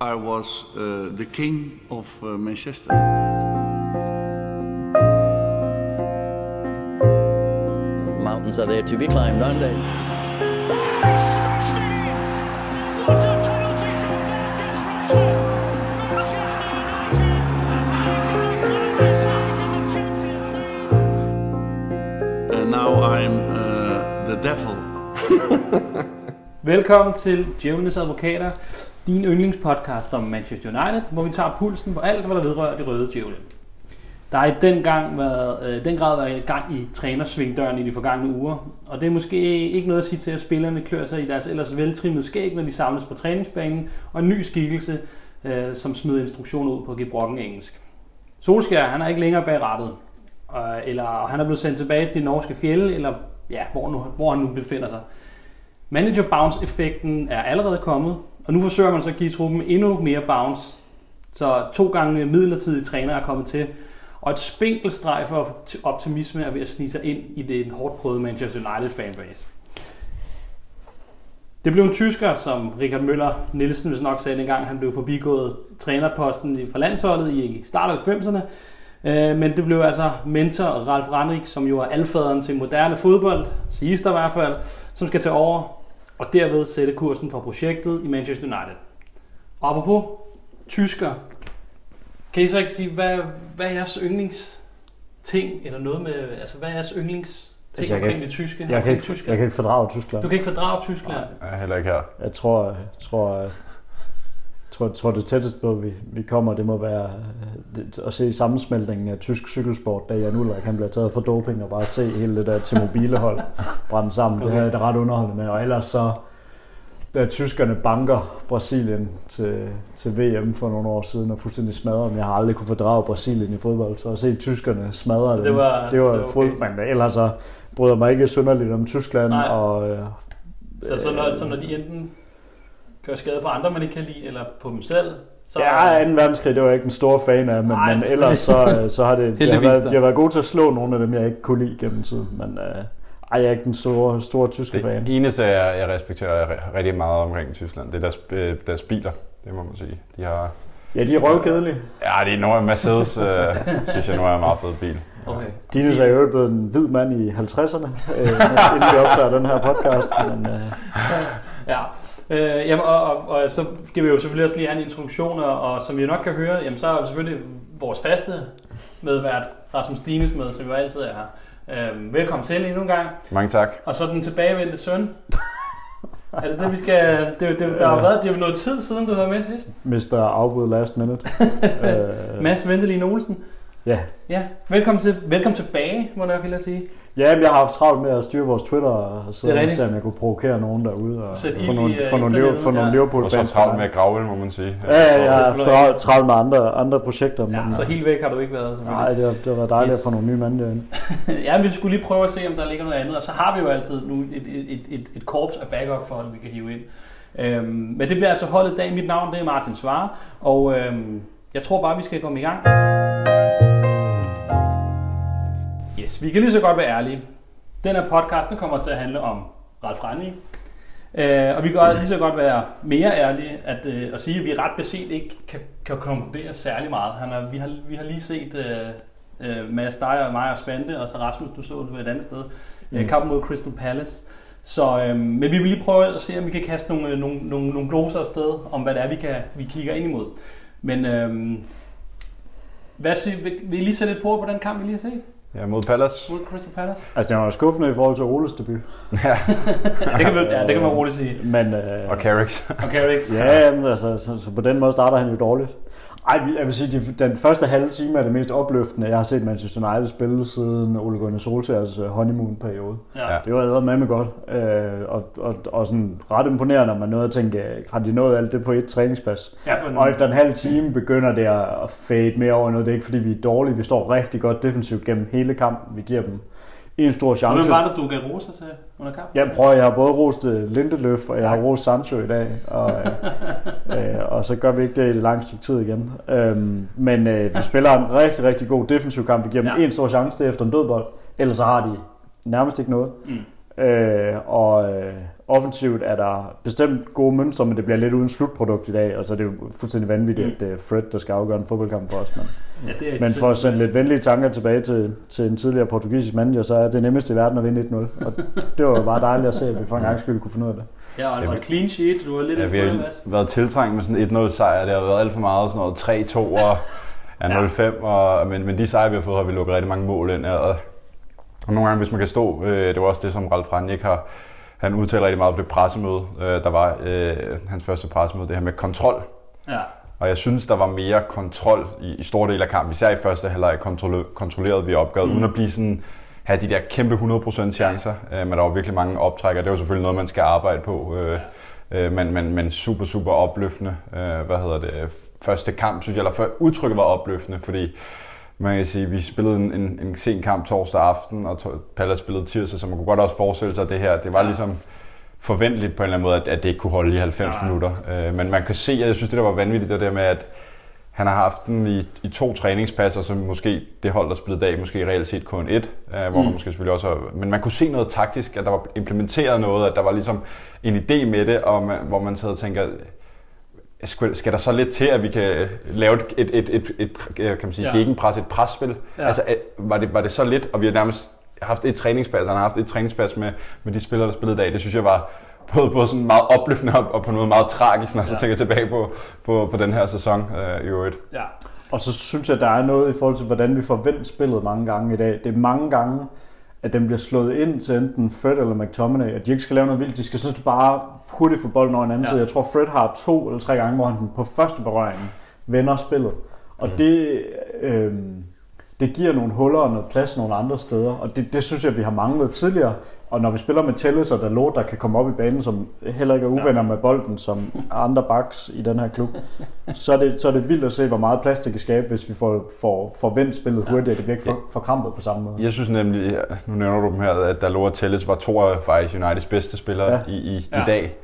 I was uh, the king of uh, Manchester. Mountains are there to be climbed, aren't they? And now I'm uh, the devil. Velkommen til Djævlenes Advokater, din yndlingspodcast om Manchester United, hvor vi tager pulsen på alt, hvad der vedrører de røde djævle. Der har i den, gang været, øh, den grad været gang i trænersvingdøren i de forgangne uger, og det er måske ikke noget at sige til, at spillerne klør sig i deres ellers veltrimmede skæg, når de samles på træningsbanen, og en ny skikkelse, øh, som smider instruktioner ud på gebrokken engelsk. Solskjaer, han er ikke længere bag rattet, øh, eller han er blevet sendt tilbage til de norske fjelde, eller ja, hvor, nu, hvor han nu befinder sig. Manager bounce-effekten er allerede kommet, og nu forsøger man så at give truppen endnu mere bounce. Så to gange midlertidige træner er kommet til, og et spinkelstreg for optimisme er ved at snige sig ind i det hårdt prøvede Manchester United fanbase. Det blev en tysker, som Richard Møller Nielsen hvis nok sagde dengang, han blev forbigået trænerposten fra landsholdet i start af 90'erne. Øh, men det blev altså mentor Ralf Rangnick, som jo er alfaderen til moderne fodbold, siges der i hvert fald, som skal tage over og derved sætte kursen for projektet i Manchester United. Og apropos tysker, kan I så ikke sige, hvad, hvad er jeres yndlingsting, eller noget med, altså hvad er jeres yndlingsting Altså, jeg omkring kan- det tyske? Jeg kan, ikke, Tyskland? jeg kan ikke fordrage Tyskland. Du kan ikke fordrage Tyskland? Ja, heller ikke her. Jeg tror, jeg tror, jeg tror, tror det tætteste på, vi, vi kommer, det må være øh, det, at se sammensmeltningen af tysk cykelsport, da Jan Ulrik han bliver taget for doping, og bare se hele det der til mobile hold brænde sammen. Okay. Det her er det ret underholdende med. Og ellers så, da tyskerne banker Brasilien til, til VM for nogle år siden, og fuldstændig smadrer dem. Jeg har aldrig kunne fordrage Brasilien i fodbold, så at se tyskerne smadre dem, det var- det var, det var okay. fod, men ellers så bryder mig ikke synderligt om Tyskland, Nej. og øh, Så, så, når, så når de enten gør skade på andre, man ikke kan lide, eller på dem selv, så... Ja, 2. verdenskrig, det var jeg ikke en stor fan af, men, Nej, men ellers så, øh, så har det, det har været, de har været gode til at slå nogle af dem, jeg ikke kunne lide gennem tiden. Men øh, ej, jeg er ikke den store, store tyske fan. Det eneste, jeg, jeg respekterer ri- rigtig meget omkring Tyskland, det er deres, øh, deres biler. Det må man sige. De har... Ja, de er røvkedelige. Ja, det er nogle af Mercedes, øh, synes jeg nu er en meget fed bil. Okay. Dines er jo blevet en hvid mand i 50'erne, øh, inden vi optager den her podcast. Men, øh, Ja, øh, jamen, og, og, og, så skal vi jo selvfølgelig også lige have en introduktion, og, og som I nok kan høre, jamen, så er selvfølgelig vores faste medvært, Rasmus Dines med, som jo altid er her. Øh, velkommen til endnu en gang. Mange tak. Og så den tilbagevendte søn. er det det, vi skal... Det, det, der har været, det er jo noget tid siden, du har med sidst. Mr. Afbud Last Minute. øh, Mads Ventelin Olsen. ja. Ja, velkommen, til, velkommen tilbage, må jeg nok hellere sige. Ja, men jeg har haft travlt med at styre vores Twitter, og Det så rigtigt. se, om jeg kunne provokere nogen derude, og få nogle, øh, få nogle, internettet, Liv- få nogle ja. Liverpool-fans. Og så travlt med at grave, må man sige. Ja, ja, jeg har haft Selvfølgelig. travlt, travlt med andre, andre projekter. Ja, men, så helt væk har du ikke været. selvfølgelig. Nej, det har, det har været dejligt Yes. at få nogle nye mænd derinde. ja, vi skulle lige prøve at se, om der ligger noget andet, og så har vi jo altid nu et, et, et, et, et korps af backup folk, vi kan hive ind. Øhm, men det bliver altså holdet i dag. Mit navn det er Martin Svare, og øhm, jeg tror bare, vi skal komme i gang. Yes, vi kan lige så godt være ærlige. Den her podcast den kommer til at handle om Ralf Rangnick. Øh, og vi kan også lige så godt være mere ærlige at, øh, at sige, at vi ret beset ikke kan, kan konkludere særlig meget. Han er, vi, har, vi har lige set øh, øh, Mads, dig og mig og Svante, og så Rasmus, du så det et andet sted. Mm. Mm. Kampen mod Crystal Palace. Så, øh, men vi vil lige prøve at se, om vi kan kaste nogle, øh, nogle, nogle, nogle gloser afsted, om hvad det er, vi, kan, vi kigger ind imod. Men øh, hvad vil, vil I lige sætte lidt på på den kamp, vi lige har set? Ja, mod Palace. Mod Crystal Palace? Altså, jeg var skuffende i forhold til Oles debut. Ja, det kan, vi, ja, det kan man roligt sige. Men, øh, og Carricks. Og Carrix. Ja, jamen, altså, så, så, på den måde starter han jo dårligt. Ej, jeg vil sige, de, den første halve time er det mest opløftende, jeg har set Manchester United spille siden Ole Gunnar Solskjaers øh, honeymoon-periode. Ja. Det var med med godt, øh, og, og, og sådan ret imponerende, når man nåede at tænke, har de nået alt det på et træningspas? Ja, Og efter en halv time begynder det at fade mere over noget. Det er ikke fordi, vi er dårlige. Vi står rigtig godt defensivt gennem hele kampen. Vi giver dem en stor Hvem chance. var det, du gav roser til under kampen? Jeg prøver, jeg har både rost øh, Lindeløf, og jeg har rost Sancho i dag, og, øh, øh, og så gør vi ikke det i det lange stykke tid igen. Øhm, men øh, vi spiller en rigtig, rigtig god defensiv kamp. Vi giver dem Ja. en stor chance, det er efter en dødbold. Ellers så har de nærmest ikke noget. Mm. Øh, og øh, offensivt er der bestemt gode mønstre, men det bliver lidt uden slutprodukt i dag, og så er det jo fuldstændig vanvittigt, mm. at det er Fred, der skal afgøre en fodboldkamp for os. Men, Ja, det er men for at sende lidt venlige tanker tilbage til, til en tidligere portugisisk manager, så er det nemmeste i verden at vinde 1-0. Og det var jo bare dejligt at se, at vi for en gang skyld kunne finde ud af det. Ja, og, og vi- et clean sheet. Du var lidt Ja, vi har det, været tiltrængt med sådan en 1-0 sejr. Det har været alt for meget sådan noget 3-2 og ja, 0-5. Og, men, men de sejre, vi har fået, har vi lukket rigtig mange mål ind. Og, og nogle gange, hvis man kan stå, øh, det var også det, som Ralf Rangnick har, han udtaler rigtig meget på det pressemøde, øh, der var øh, hans første pressemøde, det her med kontrol. Ja. Og jeg synes, der var mere kontrol i, i store dele af kampen. Især i første halvleg kontrolle, kontrollerede vi opgavet, mm. uden at blive sådan, have de der kæmpe 100% chancer. Øh, men der var virkelig mange optrækker. Det var selvfølgelig noget, man skal arbejde på. Øh, øh, men, men, men super, super opløftende. Øh, hvad hedder det? Første kamp, synes jeg, eller før, udtrykket var opløftende, fordi man kan sige, vi spillede en, en, en sen kamp torsdag aften, og to- Pallas spillede tirsdag, så man kunne godt også forestille sig, det her, det var ligesom forventeligt på en eller anden måde, at, at det ikke kunne holde i 90 Nej. minutter. Øh, men man kan se, at jeg synes, det der var vanvittigt, det der med, at han har haft den i, i to træningspasser, som måske det hold, der spillede dag, måske reelt set kun et, øh, hvor mm. man måske selvfølgelig også Men man kunne se noget taktisk, at der var implementeret noget, at der var ligesom en idé med det, og man, hvor man sidder og tænker, skal, skal der så lidt til, at vi kan lave et, et, et, et, et kan man sige, Ja. ja. gegenpres, et presspil? Ja. Ja. Altså, er- var det, var det så lidt, og vi har nærmest haft et træningspas, han har haft et træningspas med, med de spillere, der spillede i dag. Det synes jeg var både, både sådan meget opløftende og, og på noget meget tragisk, når jeg så Ja. tænker tilbage på, på, på den her sæson øh, i øvrigt. Ja. Og så synes jeg, der er noget i forhold til, hvordan vi forventer spillet mange gange i dag. Det er mange gange, at den bliver slået ind til enten Fred eller McTominay, at de ikke skal lave noget vildt. De skal sådan bare hurtigt få bolden over en anden Ja. side. Jeg tror, Fred har to eller tre gange, hvor han på første berøring vender spillet. Og Mhm. det, øh, det giver nogle huller og noget plads nogle andre steder. Og det, det synes jeg, vi har manglet tidligere. Og når vi spiller med Telles og Dalot, der kan komme op i banen, som heller ikke er uvenner med bolden, som andre backs i den her klub, så er, det, så er det vildt at se, hvor meget plads det kan skabe, hvis vi får, får, får vendt spillet hurtigt, og det bliver ikke for, forkrampet på samme måde. Jeg synes nemlig, nu nævner du dem her, at Dalot Telles var to af faktisk Uniteds bedste spillere Ja. i, i, Ja. i dag.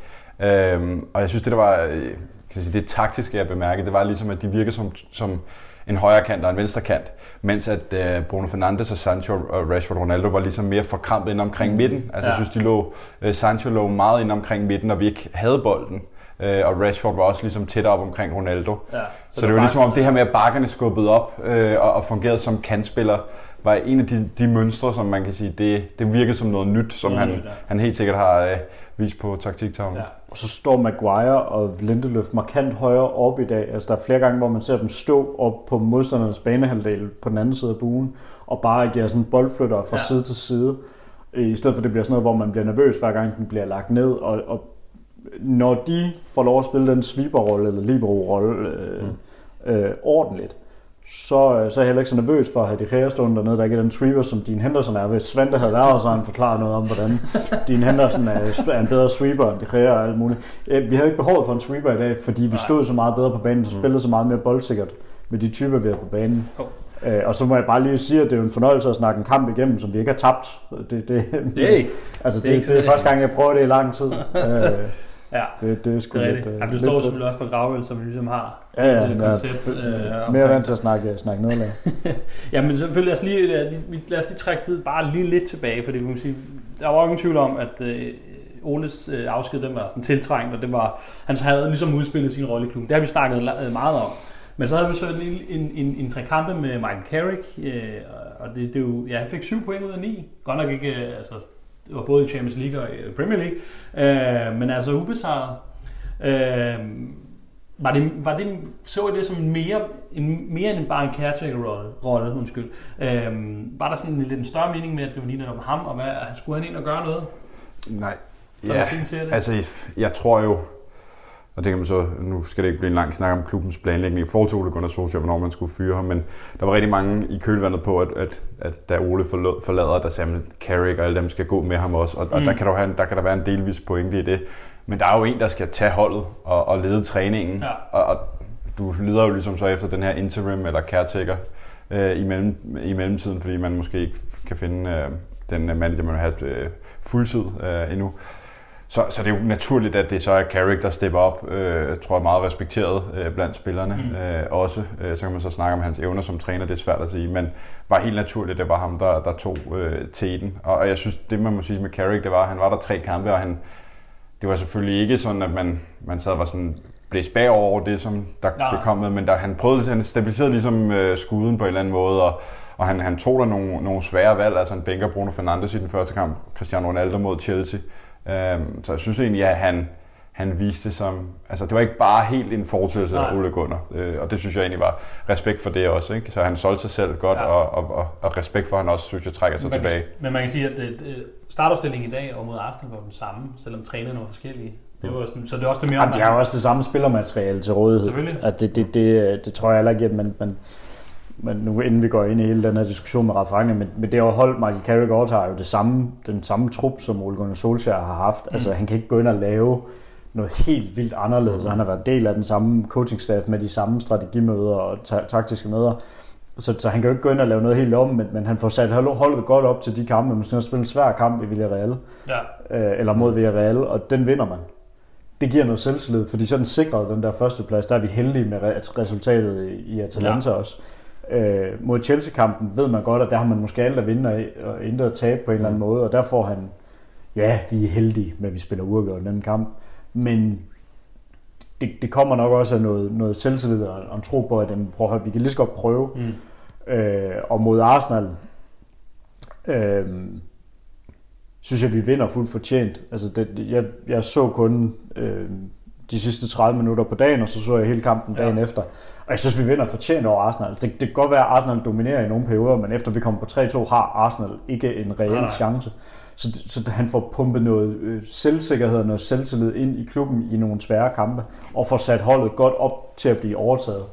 Øhm, og jeg synes, det der var, øh, kan jeg sige, det taktiske, jeg bemærkede, det var ligesom, at de virkede som, som en højre kant og en venstre kant, mens at øh, Bruno Fernandes og Sancho og Rashford Ronaldo var ligesom mere forkrampet ind omkring midten. Altså ja. jeg synes, de lå, øh, Sancho lå meget ind omkring midten, og vi ikke havde bolden. Øh, og Rashford var også ligesom tættere op omkring Ronaldo. ja. Så, så det var ligesom om det her med, at bakkerne skubbede op øh, og, og fungerede som kantspiller, var en af de, de mønstre, som man kan sige, det, det virkede som noget nyt, som Noget han, ja. han helt sikkert har øh, vist på taktiktavlen. Ja. Og så står Maguire og Lindeløf markant højere op i dag. Altså der er flere gange, hvor man ser dem stå op på modstandernes banehalvdel på den anden side af buen, og bare giver sådan boldflytter fra Ja. ja. side til side. I stedet for, at det bliver sådan noget, hvor man bliver nervøs, hver gang den bliver lagt ned. Og, og når de får lov at spille den sweeper-rolle eller libero-rolle øh, mm. øh, ordentligt, så, øh, så er jeg heller ikke så nervøs for at have de Gea stående dernede, der ikke er den sweeper, som Dean Henderson er. Hvis Svante havde været så han forklaret noget om, hvordan Dean Henderson er, er en bedre sweeper end de Gea og alt muligt. Øh, Vi havde ikke behovet for en sweeper i dag, fordi vi stod så meget bedre på banen, så spillede så meget mere boldsikkert med de typer, vi er på banen. Øh, og så må jeg bare lige sige, at det er jo en fornøjelse at snakke en kamp igennem, som vi ikke har tabt. Det, det, Hey. altså, det er det, det, det er første gang, jeg prøver det i lang tid. øh, Ja, det, det er sgu det er lidt, rigtigt. øh, Ja, du lidt står fedt. selvfølgelig også for Gravøl, som vi ligesom har. Ja, ja, jeg koncept, øh, er mere vant til at snakke, snakke nederlag. Ja, men selvfølgelig lad os lige, lad, os lige trække tid bare lige lidt tilbage, fordi vi må sige, der var ingen tvivl om, at øh, Oles øh, afsked, den var sådan tiltrængt, og det var, han havde ligesom udspillet sin rolle i klubben. Det har vi snakket øh, meget om. Men så havde vi så en, en, en, en trekampe med Michael Carrick, øh, og det, det er jo, ja, han fik 7 point ud af 9. Godt nok ikke, øh, altså, det var både i Champions League og i Premier League, øh, men altså ubesejret. Øh, var det, var det, så I det som mere, en, mere end bare en caretaker-rolle, rolle, undskyld. Øhm, var der sådan en lidt en større mening med, at det var lige netop ham, og hvad, skulle han ind og gøre noget? Nej, For ja, det? altså jeg tror jo, og det kan man så, nu skal det ikke blive en lang snak om klubbens planlægning i forhold til Ole Gunnar Solskjaer, hvornår man skulle fyre ham, men der var rigtig mange i kølvandet på, at, at, at da Ole forlod, forlader, der sagde, at Carrick og alle dem skal gå med ham også, og, og Mm. der, kan der, have, der kan der være en delvis pointe i det. Men der er jo en, der skal tage holdet og, og lede træningen, Ja. og, og du leder jo ligesom så efter den her interim eller caretaker øh, i, mellem, i mellemtiden, fordi man måske ikke kan finde øh, den øh, manager, man vil have øh, fuldtid øh, endnu. så, så det er jo naturligt, at det så er Carrick, der stepper op. Øh, jeg tror, er meget respekteret øh, blandt spillerne mm. øh, også. Øh, så kan man så snakke om hans evner som træner, det er svært at sige. Men var helt naturligt, det var ham, der, der tog øh, teten. Og, og jeg synes, det man må sige med Carrick, det var, at han var der tre kampe, og han, det var selvfølgelig ikke sådan, at man, man sad og var sådan blæst bag over det, som der, det kom med, men der, han prøvede, han stabiliserede ligesom øh, skuden på en eller anden måde, og, og han, han tog der nogle, nogle svære valg, altså han bænker Bruno Fernandes i den første kamp, Cristiano Ronaldo mod Chelsea, øhm, så jeg synes egentlig, at han, han viste som, altså det var ikke bare helt en fortsættelse af Ole Gunnar, øh, og det synes jeg egentlig var respekt for det også, ikke? så han solgte sig selv godt, ja. og, og, og, og respekt for, at han også synes jeg trækker sig man tilbage. Kan, men man kan sige, at startopstillingen i dag og mod Arsenal var den samme, selvom trænerne var forskellige. Det var sådan, så det er også det mere... Jamen, de har jo også det samme spillermateriale til rådighed. Selvfølgelig. At det, det, det, det, tror jeg heller ikke, at man, man, men nu inden vi går ind i hele den her diskussion med Rafa men, men det har holdt Michael Carrick overtager jo det samme, den samme trup, som Ole Gunnar Solskjaer har haft. Mm. Altså han kan ikke gå ind og lave noget helt vildt anderledes, mm. han har været del af den samme coaching-staff med de samme strategimøder og ta- taktiske møder. Så, så han kan jo ikke gå ind og lave noget helt om, men, men han får sat holdet godt op til de kampe. Man skal spille en svær kamp i Villarreal, ja. øh, eller mod Villarreal, og den vinder man det giver noget selvtillid, fordi så den sikrede den der første plads. Der er vi heldige med resultatet i Atalanta ja. også. Øh, mod Chelsea-kampen ved man godt, at der har man måske alt at vinde og intet at tabe på en eller anden måde, og der får han, ja, vi er heldige at vi spiller uafgjort den kamp, men det, det kommer nok også af noget, noget selvtillid og en tro på, at den, prøver, vi kan lige så godt prøve. Mm. Øh, og mod Arsenal, øh, synes jeg, vi vinder fuldt fortjent. Altså det, jeg, jeg så kun øh, de sidste 30 minutter på dagen, og så så jeg hele kampen dagen ja. efter. Og jeg synes, vi vinder fortjent over Arsenal. Det, det kan godt være, at Arsenal dominerer i nogle perioder, men efter vi kommer på 3-2, har Arsenal ikke en reel ja. chance. Så, så han får pumpet noget øh, selvsikkerhed og noget selvtillid ind i klubben i nogle svære kampe, og får sat holdet godt op til at blive overtaget.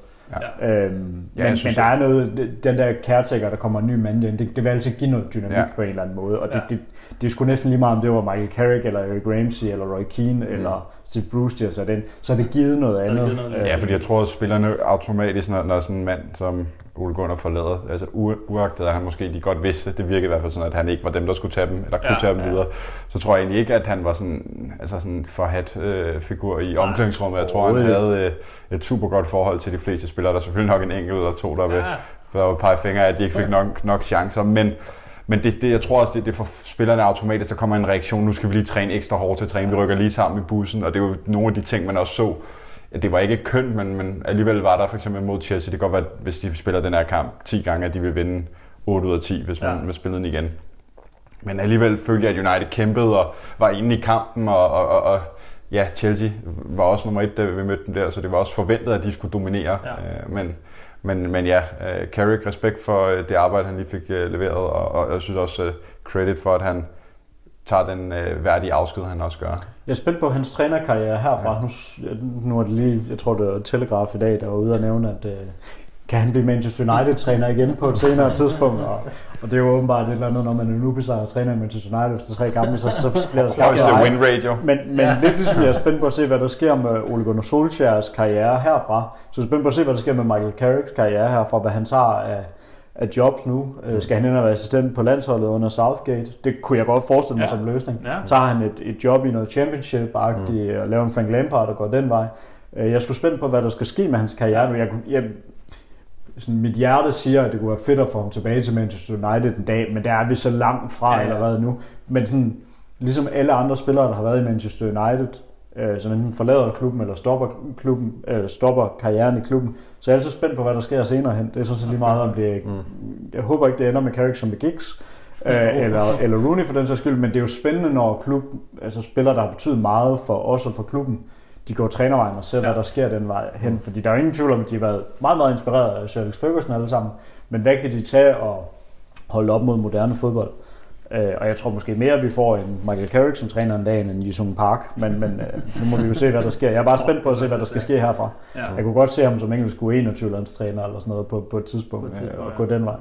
Ja. Øhm, ja, men, synes, men der er noget, den der caretaker, der kommer en ny mand ind, det, det vil altid give noget dynamik ja. på en eller anden måde. Og det, ja. det, det, det er sgu næsten lige meget, om det var Michael Carrick, eller Eric Ramsey, eller Roy Keane, mm. eller Steve Bruce, de har sat ind. Så det givet noget andet. Givet noget, ja, fordi jeg tror, at spillerne automatisk, når, når sådan en mand som Ole Gunnar forlader. Altså uagtet at han måske de godt vidste, det virkede i hvert fald sådan, at han ikke var dem, der skulle tage dem, eller kunne ja, tage dem ja. videre. Så tror jeg egentlig ikke, at han var sådan, altså sådan en forhat øh, figur i omklædningsrummet. Jeg tror, han havde øh, et super godt forhold til de fleste spillere. Der er selvfølgelig nok en enkelt eller to, der vil, ja. der vil pege fingre af, at de ikke fik nok, nok chancer. Men, men det, det, jeg tror også, det, det for spillerne automatisk, så kommer en reaktion, nu skal vi lige træne ekstra hårdt til træne, vi rykker lige sammen i bussen, og det er jo nogle af de ting, man også så det var ikke kønt, men, men alligevel var der for eksempel mod Chelsea. Det kan godt være, hvis de spiller den her kamp 10 gange, at de vil vinde 8 ud af 10, hvis man ja. vil spille den igen. Men alligevel følte jeg, at United kæmpede og var inde i kampen, og, og, og, og ja, Chelsea var også nummer et, da vi mødte dem der, så det var også forventet, at de skulle dominere. Ja. Øh, men, men, men ja, uh, Carrick, respekt for uh, det arbejde, han lige fik leveret, og, og jeg synes også credit for, at han tager den uh, værdige afsked, han også gør. Jeg er spændt på hans trænerkarriere herfra. Ja. Nu, nu er det lige, jeg tror det var Telegraf i dag, der var ude og nævne, at uh, kan han blive Manchester United-træner igen på et senere tidspunkt. Og, og det er jo åbenbart et eller andet, når man er nu besejret træner i Manchester United efter tre kampe, så, så bliver der skabt det win rate, jo. Men, men ja. lidt ligesom jeg er spændt på at se, hvad der sker med Ole Gunnar Solskjaers karriere herfra. Så jeg er spændt på at se, hvad der sker med Michael Carricks karriere herfra, hvad han tager af, af jobs nu. Mm. Skal han ind og være assistent på landsholdet under Southgate? Det kunne jeg godt forestille mig ja. som løsning. Ja. Tager han et, et job i noget championship-agtigt mm. og laver en Frank Lampard og går den vej? Øh, jeg skulle spændt på, hvad der skal ske med hans karriere nu. Jeg, jeg, sådan mit hjerte siger, at det kunne være fedt at få ham tilbage til Manchester United en dag, men der er vi så langt fra ja, allerede nu. Men sådan, ligesom alle andre spillere, der har været i Manchester United, øh, som enten forlader klubben eller stopper, klubben, øh, stopper karrieren i klubben. Så jeg er altid spændt på, hvad der sker senere hen. Det er så, så lige meget om det... Mm. Jeg håber ikke, det ender med Carrick som med Giggs, øh, eller, eller Rooney for den sags skyld, men det er jo spændende, når klub, altså spillere, der har betydet meget for os og for klubben, de går trænervejen og ser, ja. hvad der sker den vej hen. Fordi der er ingen tvivl om, at de har været meget, meget inspireret af Sir Alex Ferguson alle sammen. Men hvad kan de tage og holde op mod moderne fodbold? Øh, og jeg tror måske mere, at vi får en Michael Carrick som træner en dag end en Jisung Park. Men, men øh, nu må vi jo se, hvad der sker. Jeg er bare spændt på at se, hvad der skal ske herfra. Ja. Jeg kunne godt se ham som engelsk U21-landstræner eller sådan noget på, på et tidspunkt, på et tidspunkt øh, og gå den vej.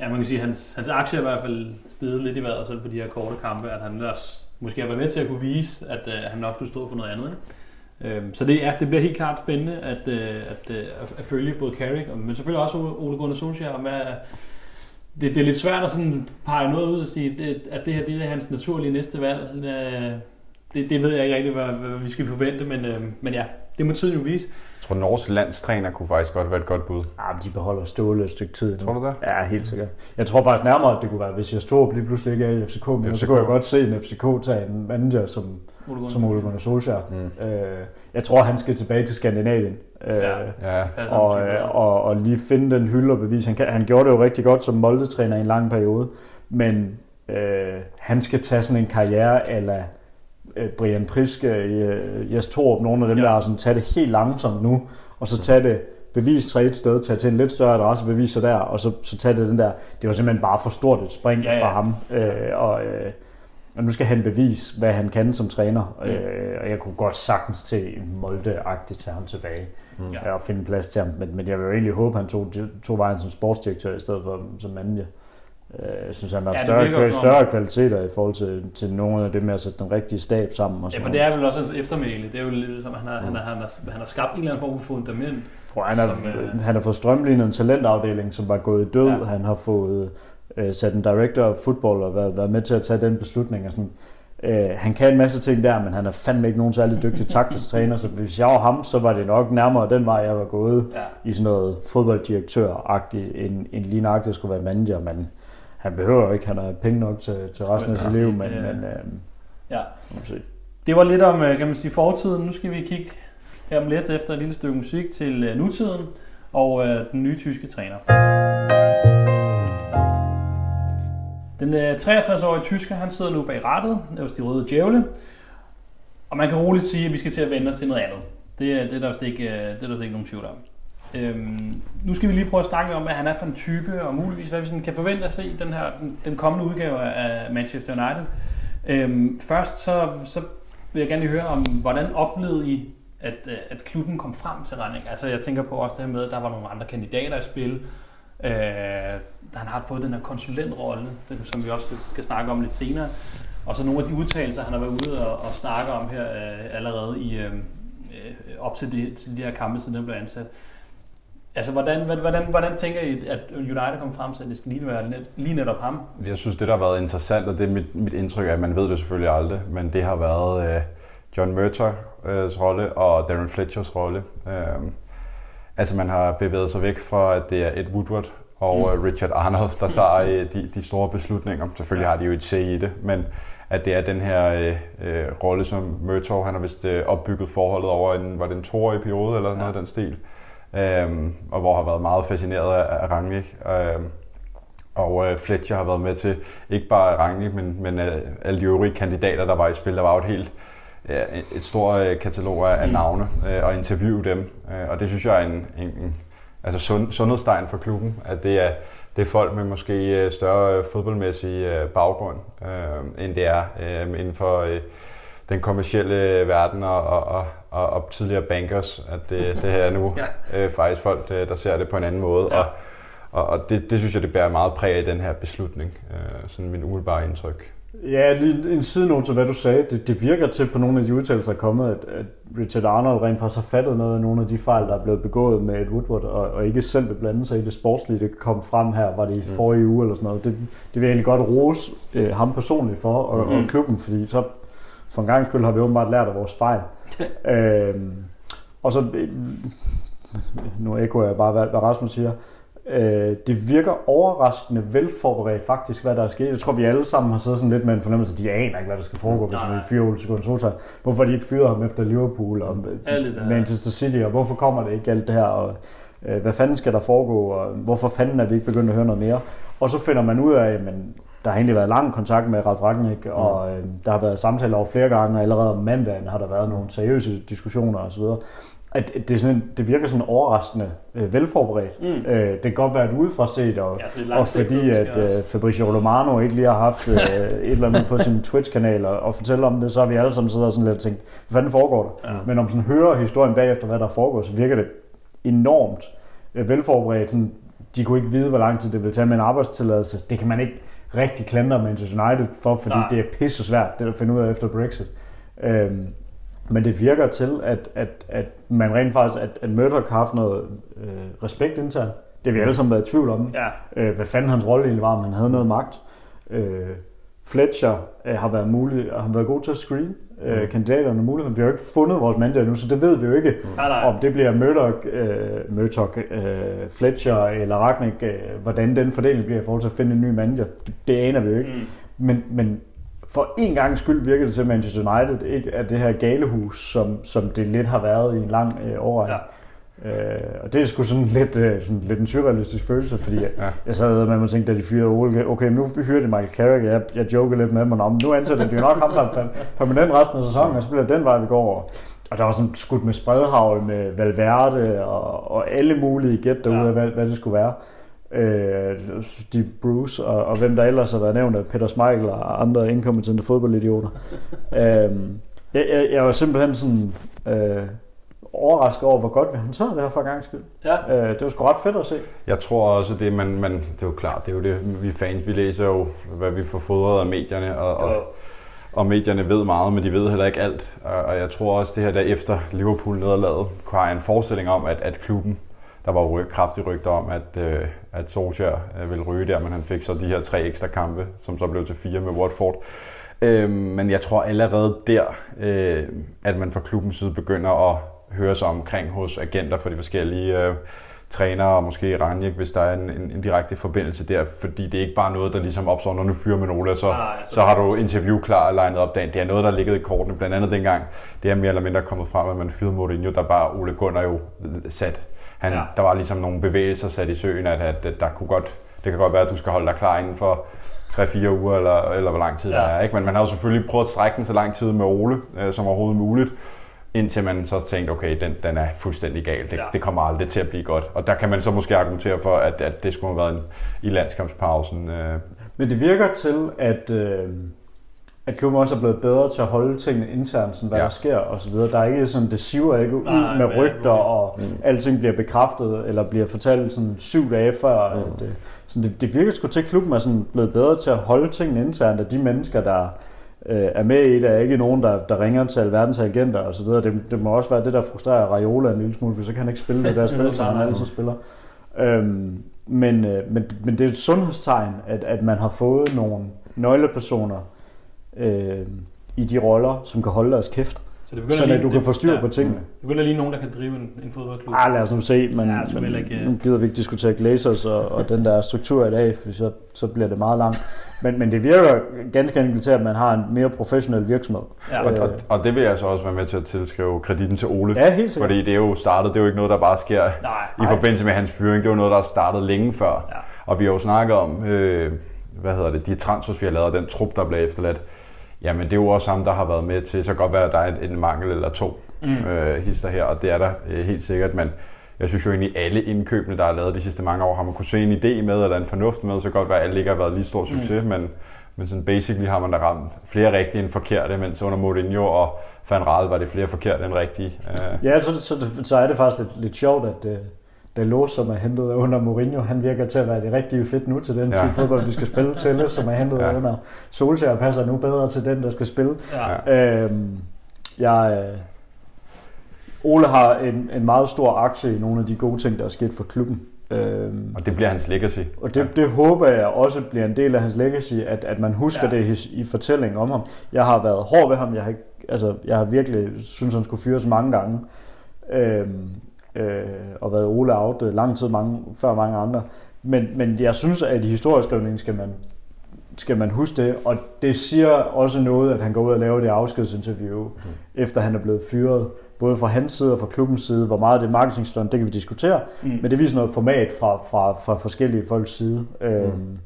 Ja, man kan sige, at hans, hans aktie er i hvert fald steget lidt i vejret selv på de her korte kampe, at han også måske har været med til at kunne vise, at uh, han nok skulle stå for noget andet. Ikke? Øhm, så det, ja, det bliver helt klart spændende at, uh, at, at følge både Carrick, men selvfølgelig også Ole Gunnar Solskjaer, og det, det er lidt svært at sådan pege noget ud og sige, det, at det her det er hans naturlige næste valg. Øh, det, det ved jeg ikke rigtig, hvad, hvad vi skal forvente, men, øh, men ja, det må tiden jo vise. Tror, Norges landstræner kunne faktisk godt være et godt bud. Ja, men de beholder Ståle et stykke tid nu. Tror du det? Ja, helt sikkert. Jeg tror faktisk nærmere, at det kunne være, hvis jeg stod lige pludselig ikke er i FCK, men så FCK. kunne jeg godt se en FCK tage en manager som, Ole som Ole Gunnar Solskjaer. Mm. Øh, jeg tror, han skal tilbage til Skandinavien. Øh, Ja. Ja, og, og, og lige finde den hylde og bevis. Han, kan, han gjorde det jo rigtig godt som Molde-træner i en lang periode, men øh, han skal tage sådan en karriere eller Brian Priske, øh, Jes Torup, nogle af dem Ja. der, sådan, tage det helt langsomt nu, og så tage det bevis sig et sted, tage til en lidt større adresse, bevise sig der, og så, så tage det den der, det var simpelthen bare for stort et spring Ja, ja. for ham, øh, og, øh, og nu skal han bevise, hvad han kan som træner, Mm. øh, og jeg kunne godt sagtens til en Molde-agtigt tage ham tilbage Mm. Ja. ja. og finde plads til ham. Men, men jeg vil jo egentlig håbe, at han tog, tog vejen som sportsdirektør i stedet for som manager. Øh, Jeg synes, han har Ja, det større, virker ja, større kvaliteter i forhold til, til nogle af det med at sætte den rigtige stab sammen. Og Ja, sådan for det er vel også hans eftermæle. Det er jo lidt som, at han har, han har, han har, han har skabt en eller anden form for fundament. Tror, han, har, som, øh, han har fået strømlignet en talentafdeling, som var gået død. Ja. Ja. Han har fået øh, sat en director of football og været, været med til at tage den beslutning. Og sådan. Øh, han kan en masse ting der, men han er fandme ikke nogen særlig dygtig taktisk træner. Så hvis jeg var ham, så var det nok nærmere den vej, jeg var gået. Ja. i sådan noget fodbolddirektør-agtigt, end, end lige nøjagtigt skulle være manager, men han behøver jo ikke, han har penge nok til, til resten af sit liv, men, Ja. men øh, Ja. må se. Det var lidt om, øh, kan man sige, fortiden. Nu skal vi kigge her om lidt efter et lille stykke musik til øh, nutiden og øh, den nye tyske træner. Den øh, 63-årige tysker, han sidder nu bag rattet hos de røde djævle. Og man kan roligt sige, at vi skal til at vende os til noget andet. Det, er- det er der vist ikke, øh, det er der vist ikke nogen tvivl om. Øhm, nu skal vi lige prøve at snakke om, hvad han er for en type, og muligvis hvad vi sådan kan forvente at se den, her, den, den kommende udgave af Manchester United. Øhm, først så, så vil jeg gerne lige høre om, hvordan oplevede I, at, øh, at klubben kom frem til Renning? Altså jeg tænker på også det her med, at der var nogle andre kandidater i spil. Øh, han har fået den her konsulentrolle, den, som vi også skal snakke om lidt senere. Og så nogle af de udtalelser, han har været ude og, og snakke om her øh, allerede i, øh, øh, op til de, til de her kampe, siden den blev ansat. Altså, hvordan, hvordan, hvordan, tænker I, at United kom frem til, at det skal lige være net, lige netop ham? Jeg synes, det der har været interessant, og det er mit, mit indtryk at man ved det selvfølgelig aldrig, men det har været øh, John Murtaughs rolle og Darren Fletchers rolle. Øh, altså man har bevæget sig væk fra, at det er Ed Woodward og øh, Richard Arnold, der tager øh, de, de store beslutninger. Selvfølgelig har de jo et C i det, men at det er den her øh, øh, rolle, som Murtaugh, han har vist øh, opbygget forholdet over en, var det en toårig periode eller noget af den stil. Øhm, og hvor har været meget fascineret af, af Rangnick. Øhm, og øh, Fletcher har været med til, ikke bare Rangnick, men, men øh, alle de øvrige kandidater, der var i spil. Der var jo et helt øh, et stort øh, katalog af, af navne, øh, og interviewe dem. Øh, og det synes jeg er en, en, en altså sund, sundhedstegn for klubben, at det er, det er folk med måske øh, større øh, fodboldmæssig øh, baggrund, øh, end det er øh, inden for øh, den kommercielle verden og, og, og, og, og tidligere bankers, at det, det her er nu Ja. øh, faktisk folk, der ser det på en anden måde. Ja. Og, og, og det, det synes jeg, det bærer meget præg af den her beslutning. Øh, sådan min umiddelbare indtryk. Ja, lige en sidenote til, hvad du sagde. Det, det virker til på nogle af de udtalelser, der er kommet, at, at Richard Arnold rent faktisk har fattet noget af nogle af de fejl, der er blevet begået med Ed Woodward, og, og ikke selv vil blande sig i det sportslige. Det kom frem her, var det i forrige uge eller sådan noget. Det, det vil jeg egentlig godt rose øh, ham personligt for, og, Mhm. og klubben, fordi så for en gang skyld har vi åbenbart lært af vores fejl. øhm, og så, øh, nu ekoer jeg bare, hvad, hvad Rasmus siger, Øh, det virker overraskende velforberedt faktisk, hvad der er sket. Jeg tror, vi alle sammen har siddet sådan lidt med en fornemmelse, at de aner ikke, hvad der skal foregå, hvis vi fyrer Ole Gunnar Solskjaer. Hvorfor de ikke fyret ham efter Liverpool og. Manchester City, og hvorfor kommer det ikke alt det her, og øh, hvad fanden skal der foregå, og hvorfor fanden er vi ikke begyndt at høre noget mere? Og så finder man ud af, men der har egentlig været lang kontakt med Ralf Rangnick, og øh, der har været samtaler over flere gange, og allerede om mandagen har der været nogle seriøse diskussioner osv., at det, er sådan, det virker sådan overraskende øh, velforberedt. Mm. Øh, det kan godt være et udefra set, og, Ja, og fordi at øh, Fabrizio Romano ikke lige har haft øh, et eller andet på sin Twitch-kanal og, og fortæller om det, så har vi alle sammen siddet og sådan lidt tænkt, hvad fanden foregår der? Ja. Men når man hører historien bagefter, hvad der foregår, så virker det enormt øh, velforberedt. Sådan, de kunne ikke vide, hvor lang tid det ville tage med en arbejdstilladelse. Det kan man ikke rigtig klandre Manchester United for, fordi Nej. det er pisse svært, det at finde ud af efter Brexit. Øhm, men det virker til, at, at, at man rent faktisk, at, at Murdoch har haft noget øh, respekt internt. Det har vi alle sammen været i tvivl om. Ja, Øh, hvad fanden hans rolle egentlig var, om han havde noget magt. Øh, Fletcher øh, har været mulig, og har været god til at screen øh, kandidaterne muligheden. Vi har jo ikke fundet vores manager nu, så det ved vi jo ikke, nej. om det bliver Murdoch, øh, Murdoch øh, Fletcher eller Ragnik, øh, hvordan den fordeling bliver i forhold til at finde en ny manager. Det, det aner vi jo ikke. Mm. Men, men for en gang skyld virker det til, at Manchester United ikke er det her galehus, som, som det lidt har været i en lang øh, årrække. Ja. Øh, og det er sgu sådan lidt, øh, sådan lidt en surrealistisk følelse, fordi jeg, Ja. jeg sad med mig tænkte, da de fyrede Ole, okay, nu hyrer de Michael Carrick, jeg, jeg joker lidt med mig, om nu ansætter de jo nok ham, der er permanent resten af sæsonen, og så bliver den vej, vi går over. Og der var sådan skudt med spredhavl med Valverde og, og alle mulige gæt derude Ja. af, hvad, hvad det skulle være. Øh, Steve Bruce og, og hvem der ellers har været nævnt af Peter Schmeichel og andre inkompetente fodboldidioter. øh, jeg, jeg, jeg var simpelthen sådan øh, overrasket over, hvor godt vi håndterede det her for gang skyld. Ja. Øh, det var sgu ret fedt at se. Jeg tror også, det man, man, det er jo klart, det er jo det, vi fans, vi læser jo, hvad vi får fodret af medierne, og, og, og medierne ved meget, men de ved heller ikke alt. Og, og jeg tror også, det her der efter Liverpool-nederlaget, kunne have en forestilling om, at, at klubben, der var jo kraftige rygter om, at, øh, at Solskjaer øh, ville ryge der, men han fik så de her tre ekstra kampe, som så blev til fire med Watford. Øh, men jeg tror allerede der, øh, at man fra klubbens side begynder at høre sig omkring hos agenter for de forskellige øh, trænere, og måske Ranjik, hvis der er en, en, en direkte forbindelse der, fordi det er ikke bare noget, der ligesom opstår, når nu fyrer man Ole, så, Nej, så- så har du interview klar og legnet op dagen. Det er noget, der er ligget i kortene, blandt andet dengang, det er mere eller mindre kommet frem, at man fyrede Mourinho, der var Ole Gunnar jo sat. Han, Ja. Der var ligesom nogle bevægelser sat i søen, at, at, at der kunne godt, det kan godt være, at du skal holde dig klar inden for 3-4 uger, eller, eller hvor lang tid ja. der er. Ikke? Men man har jo selvfølgelig prøvet at strække den så lang tid med Ole, øh, som overhovedet muligt, indtil man så tænkte, okay, den, den er fuldstændig gal. Det, Ja. det kommer aldrig til at blive godt. Og der kan man så måske argumentere for, at, at det skulle have været en, i landskampspausen. Øh, Men det virker til, at, øh, at klubben også er blevet bedre til at holde tingene internt, sådan hvad ja. Der sker og så videre. Der er ikke sådan, det siver ikke ud Nej, med rygter, og mm. alting bliver bekræftet, eller bliver fortalt sådan syv dage før. Mm. At, øh, sådan det, det virker sgu til, at klubben er sådan blevet bedre til at holde tingene internt, og de mennesker, der øh, er med i det, er ikke nogen, der, der ringer til alverdens agenter og så videre. Det, det må også være det, der frustrerer Raiola en lille smule, for så kan han ikke spille det der spil, som han altid spiller. Øhm, men, øh, men, men det er et sundhedstegn, at, at man har fået nogle nøglepersoner øh, i de roller, som kan holde deres kæft, Så det begynder sådan at du kan få styr ja. på tingene. Det begynder lige nogen, der kan drive en, en fodboldklub. Ah, lad os nu se, men, Ja, så jeg men ikke- nu gider vi ikke diskutere Glazers og, og den der struktur i dag, for så, så bliver det meget langt. Men, men det virker ganske enkelt til, at man har en mere professionel virksomhed. Ja. og, og, og det vil jeg så også være med til at tilskrive kreditten til Ole. Ja, helt sikkert. Fordi det er jo startet, det er jo ikke noget, der bare sker Nej. i forbindelse med hans fyring. Det er jo noget, der er startet længe før. Ja. Og vi har jo snakket om, øh, hvad hedder det, de transfers, vi har lavet, og den trup, der blev efterladt. Jamen, det er jo også ham, der har været med til, så kan godt være, at der er en, en mangel eller to Mm. øh, hister her, og det er der øh, helt sikkert, men jeg synes jo egentlig, alle indkøbene, der er lavet de sidste mange år, har man kunne se en idé med, eller en fornuft med, så kan godt være, at alle ikke har været lige stor succes, mm. men, men sådan basically har man da ramt flere rigtige end forkerte, mens under Mourinho og Van Raal var det flere forkerte end rigtige. Øh, Ja, så, så, så er det faktisk lidt, lidt sjovt, at Dalot, som er hentet under Mourinho, han virker til at være det rigtige fedt nu til den Ja. type fodbold, vi skal spille til, som er hentet Ja. under Solskjaer, passer nu bedre til den, der skal spille. Ja. Øhm, jeg, øh, Ole har en, en meget stor aktie i nogle af de gode ting, der er sket for klubben. Øhm, og det bliver hans legacy. og det, det håber jeg også bliver en del af hans legacy, at, at man husker Ja. ja. det i, i fortællingen om ham. Jeg har været hård ved ham. Jeg har, ikke, altså, jeg har virkelig synes, han skulle fyres mange gange. Øhm, øh, og været Ole out lang tid mange, før mange andre. Men, men jeg synes, at i historieskrivningen skal man, skal man huske det. Og det siger også noget, at han går ud og laver det afskedsinterview, mm. efter han er blevet fyret. Både fra hans side og fra klubbens side. Hvor meget det er marketingstunt, det kan vi diskutere. Mm. Men det viser noget format fra, fra, fra forskellige folks side. Øhm,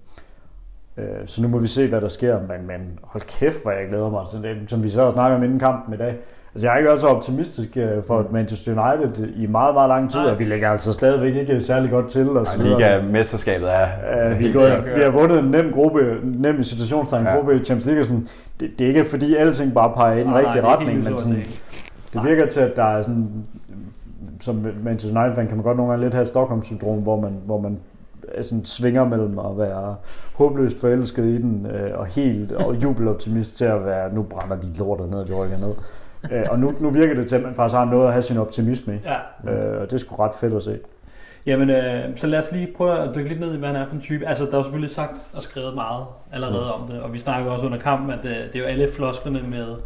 øh, så nu må vi se, hvad der sker. Men, men hold kæft, hvor jeg glæder mig til det, som vi så snakker om inden kampen i dag. Altså, jeg har ikke været så optimistisk øh, for Manchester United i meget, meget lang tid, Nej. og vi ligger altså stadigvæk ikke særlig godt til. Og så. Liga-mesterskabet er... Uh, vi, går, vi har vundet en nem gruppe, nem i situationstegn Ja. gruppe i Champions League. Sådan, det, det, er ikke fordi alting bare peger i den rigtige er retning, men sådan, det virker til, at der er sådan, som Manchester United-fan kan man godt nogle gange lidt have et Stockholm-syndrom, hvor man, hvor man er sådan svinger mellem at være håbløst forelsket i den, øh, og helt og jubeloptimist til at være, nu brænder de lortet ned, de rykker ned. Øh, og nu, nu virker det til, at man faktisk har noget at have sin optimisme i. Ja. Øh, og det er sgu ret fedt at se. Jamen, øh, så lad os lige prøve at dykke lidt ned i, hvad han er for en type. Altså, der er jo selvfølgelig sagt og skrevet meget allerede mm. om det, og vi snakker også under kampen, at øh, det er jo alle flosklerne med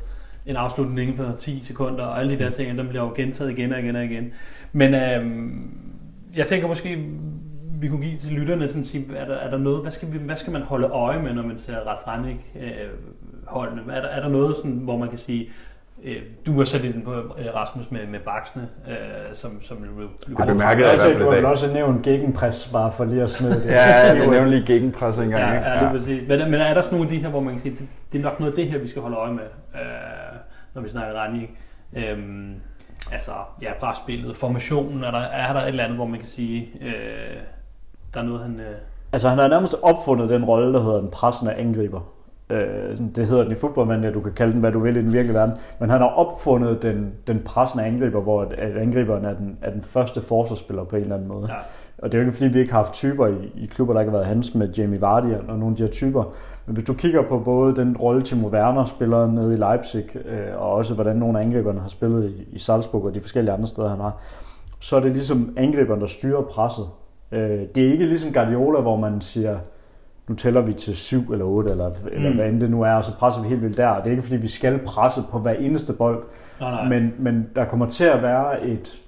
en afslutning inden for 10 sekunder, og alle de der ting, dem bliver jo gentaget igen og igen og igen. Men øh, jeg tænker måske, vi kunne give til lytterne sådan sige, er der, er der noget, hvad skal, vi, hvad skal man holde øje med, når man ser ret Franik øh, holdene? Er der, er der noget, sådan, hvor man kan sige, øh, du var sat ind på øh, Rasmus med, med baksene, øh, som, som du bemærkede Altså, i hvert du fald i har vel også nævnt gegenpress, bare for lige at smide det. Ja, jeg nævnte lige gegenpres engang. Ja, ikke? ja, det er præcis. Men, men er der sådan nogle af de her, hvor man kan sige, det, det er nok noget af det her, vi skal holde øje med, øh, når vi snakker Ranik? Øhm, altså, ja, presspillet, formationen, er der, er der et eller andet, hvor man kan sige, øh, der er noget, han... Øh, Altså han har nærmest opfundet den rolle, der hedder en pressende angriber. Øh, det hedder den i fodbold, men ja, du kan kalde den, hvad du vil i den virkelige verden. Men han har opfundet den, den pressende angriber, hvor at angriberen er den, er den første forsvarsspiller på en eller anden måde. ja. Og det er jo ikke fordi, vi ikke har haft typer i, i klubber, der ikke har været hans med Jamie Vardy og nogle af de her typer. Men hvis du kigger på både den rolle Timo Werner spiller nede i Leipzig, øh, og også hvordan nogle af angriberne har spillet i, i Salzburg og de forskellige andre steder, han har, så er det ligesom angriberen, der styrer presset. Øh, det er ikke ligesom Guardiola, hvor man siger, nu tæller vi til 7 eller 8, eller, eller Mm. hvad end det nu er, og så presser vi helt vildt der. Og det er ikke fordi, vi skal presse på hver eneste bold, Nej, nej. men, men der kommer til at være et,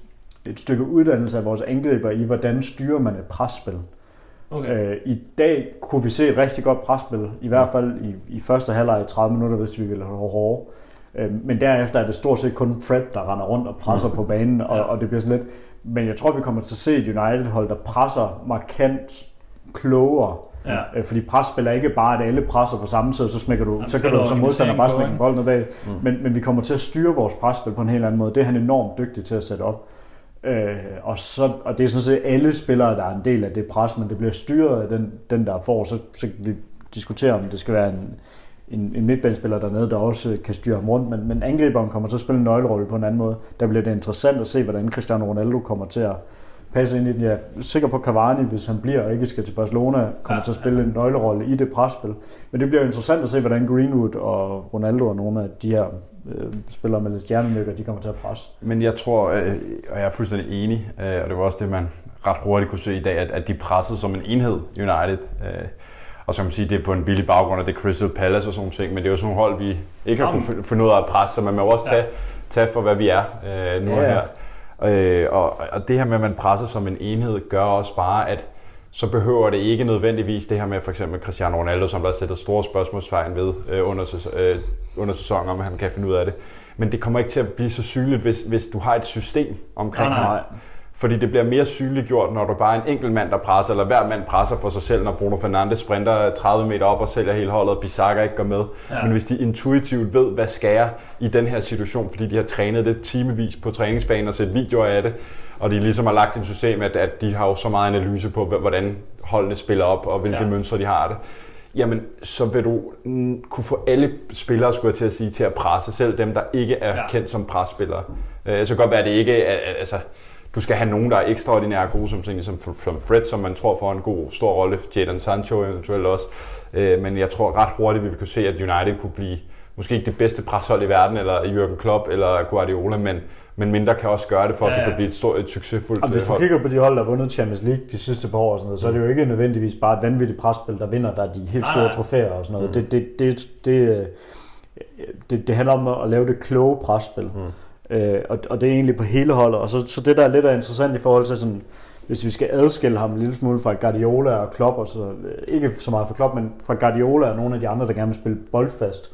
et stykke uddannelse af vores angriber i, hvordan styrer man et presspil. Okay. Øh, I dag kunne vi se et rigtig godt presspil, i hvert fald i, i første halvleg i 30 minutter, hvis vi ville have hårde. Øh, men derefter er det stort set kun Fred, der render rundt og presser mm. på banen, og, Ja. og det bliver sådan lidt... Men jeg tror, vi kommer til at se et United-hold, der presser markant klogere. Ja. Øh, Fordi presspil er ikke bare, at alle presser på samme side, så, smækker du, Jamen, så kan du som modstander bare smække på, bolden bag. Mm. Men, men vi kommer til at styre vores presspil på en helt anden måde. Det er han enormt dygtig til at sætte op. Øh, og, så, og det er sådan set alle spillere, der er en del af det pres, men det bliver styret af den, den der får. Så, så vi diskutere, om det skal være en, en, en midtbanespiller dernede, der også kan styre ham rundt. Men, men angriberen kommer til at spille en nøglerolle på en anden måde. Der bliver det interessant at se, hvordan Cristiano Ronaldo kommer til at passe ind i den. Jeg er sikker på, at Cavani, hvis han bliver og ikke skal til Barcelona, kommer Ja, ja, til at spille en nøglerolle i det presspil. Men det bliver jo interessant at se, hvordan Greenwood og Ronaldo og nogle af de her øh, spillere med lidt stjernenykker, de kommer til at presse. Men jeg tror, øh, og jeg er fuldstændig enig, øh, og det var også det, man ret hurtigt kunne se i dag, at, at de pressede som en enhed, United. Øh, og så kan man sige, det er på en billig baggrund, og det er Crystal Palace og sådan ting, men det er jo sådan nogle hold, vi ikke har kunnet finde ud af at presse, så man må jo også tage, tage for, hvad vi er øh, nu Ja, og ja. her. Øh, og, og det her med, at man presser som en enhed, gør også bare, at så behøver det ikke nødvendigvis det her med for eksempel Cristiano Ronaldo, som der sætter store spørgsmålstegn ved øh, under, øh, under sæsonen, om han kan finde ud af det. Men det kommer ikke til at blive så synligt, hvis, hvis du har et system omkring Nej, nej. Fordi det bliver mere synliggjort, når du bare er en enkelt mand, der presser, eller hver mand presser for sig selv, når Bruno Fernandes sprinter 30 meter op og sælger hele holdet, og Bissaka ikke går med. Ja. Men hvis de intuitivt ved, hvad skal jeg i den her situation, fordi de har trænet det timevis på træningsbanen og set videoer af det, og de ligesom har lagt et system, at, at de har jo så meget analyse på, hvordan holdene spiller op, og hvilke Ja. mønstre de har det. Jamen, så vil du kunne få alle spillere, skulle jeg til at sige, til at presse, selv dem, der ikke er ja. kendt som presspillere. Øh, så kan godt være, at det ikke er, altså, du skal have nogen, der er ekstraordinært gode, som, sådan, som, som Fred, som man tror får en god, stor rolle, Jadon Sancho eventuelt også. Øh, men jeg tror ret hurtigt, vi vil kunne se, at United kunne blive måske ikke det bedste preshold i verden, eller Jürgen Klopp, eller Guardiola, men, men mindre kan også gøre det, for at Ja, det ja. kan blive et, stort, et succesfuldt Og hvis øh, du hold. kigger på de hold, der har vundet Champions League de sidste par år, og sådan noget, så er det jo ikke nødvendigvis bare et vanvittigt presspil, der vinder, der er de helt store trofæer og sådan noget. Det, det, det, det, øh, det, det handler om at lave det kloge presspil. Mm. Øh, og, og det er egentlig på hele holdet. Og så, så det, der er lidt af interessant i forhold til sådan, hvis vi skal adskille ham en lille smule fra Guardiola og Klopp, og så, øh, ikke så meget fra Klopp, men fra Guardiola og nogle af de andre, der gerne vil spille boldfast.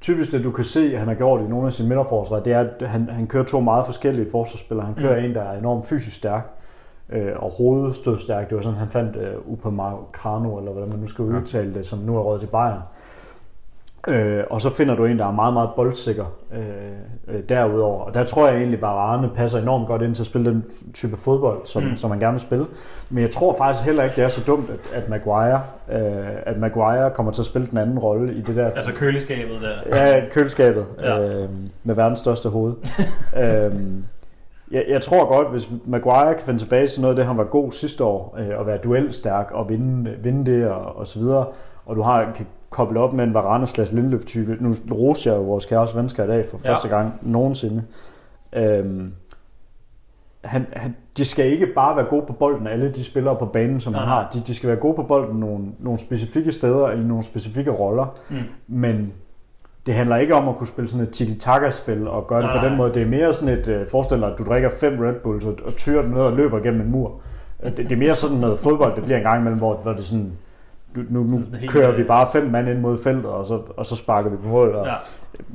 Typisk det, du kan se, at han har gjort i nogle af sine midterforsvar, det er, at han, han kører to meget forskellige forsvarsspillere. Han kører mm. en, der er enormt fysisk stærk, øh, og hovedstødstærk. Det var sådan, han fandt øh, Upamecano, eller hvordan man nu skal udtale det, som nu er råd til Bayern. Øh, og så finder du en, der er meget, meget boldsikker øh, øh, derudover. Og der tror jeg egentlig, at Varane passer enormt godt ind til at spille den type fodbold, som, Mm. som man gerne vil spille. Men jeg tror faktisk heller ikke, det er så dumt, at, at, Maguire, øh, at Maguire kommer til at spille den anden rolle i det der Altså køleskabet der. Ja, køleskabet Ja. øh, med verdens største hoved. øhm, jeg, jeg tror godt, hvis Maguire kan finde tilbage til noget af det, han var god sidste år, øh, og være duelstærk og vinde, vinde det og, og så videre, og du har, kan koble op med en Varane slash Lindeløf type. Nu roste jeg jo vores kære svensker i dag for Ja. første gang nogensinde. Øhm, han, han, de skal ikke bare være gode på bolden, alle de spillere på banen, som han Nej. har. De, de skal være gode på bolden nogle, nogle specifikke steder i nogle specifikke roller. Mm. Men det handler ikke om at kunne spille sådan et tiki-taka-spil og gøre det Nej, på den nej. måde. Det er mere sådan et, øh, forestil dig, at du drikker fem Red Bulls og, og tyrer den ned og løber gennem en mur. Det, det er mere sådan noget fodbold, det bliver en gang imellem, hvor, hvor det sådan, du, nu, nu kører øh, vi bare fem mand ind mod feltet, og så, og så sparker vi på mål. Og Ja.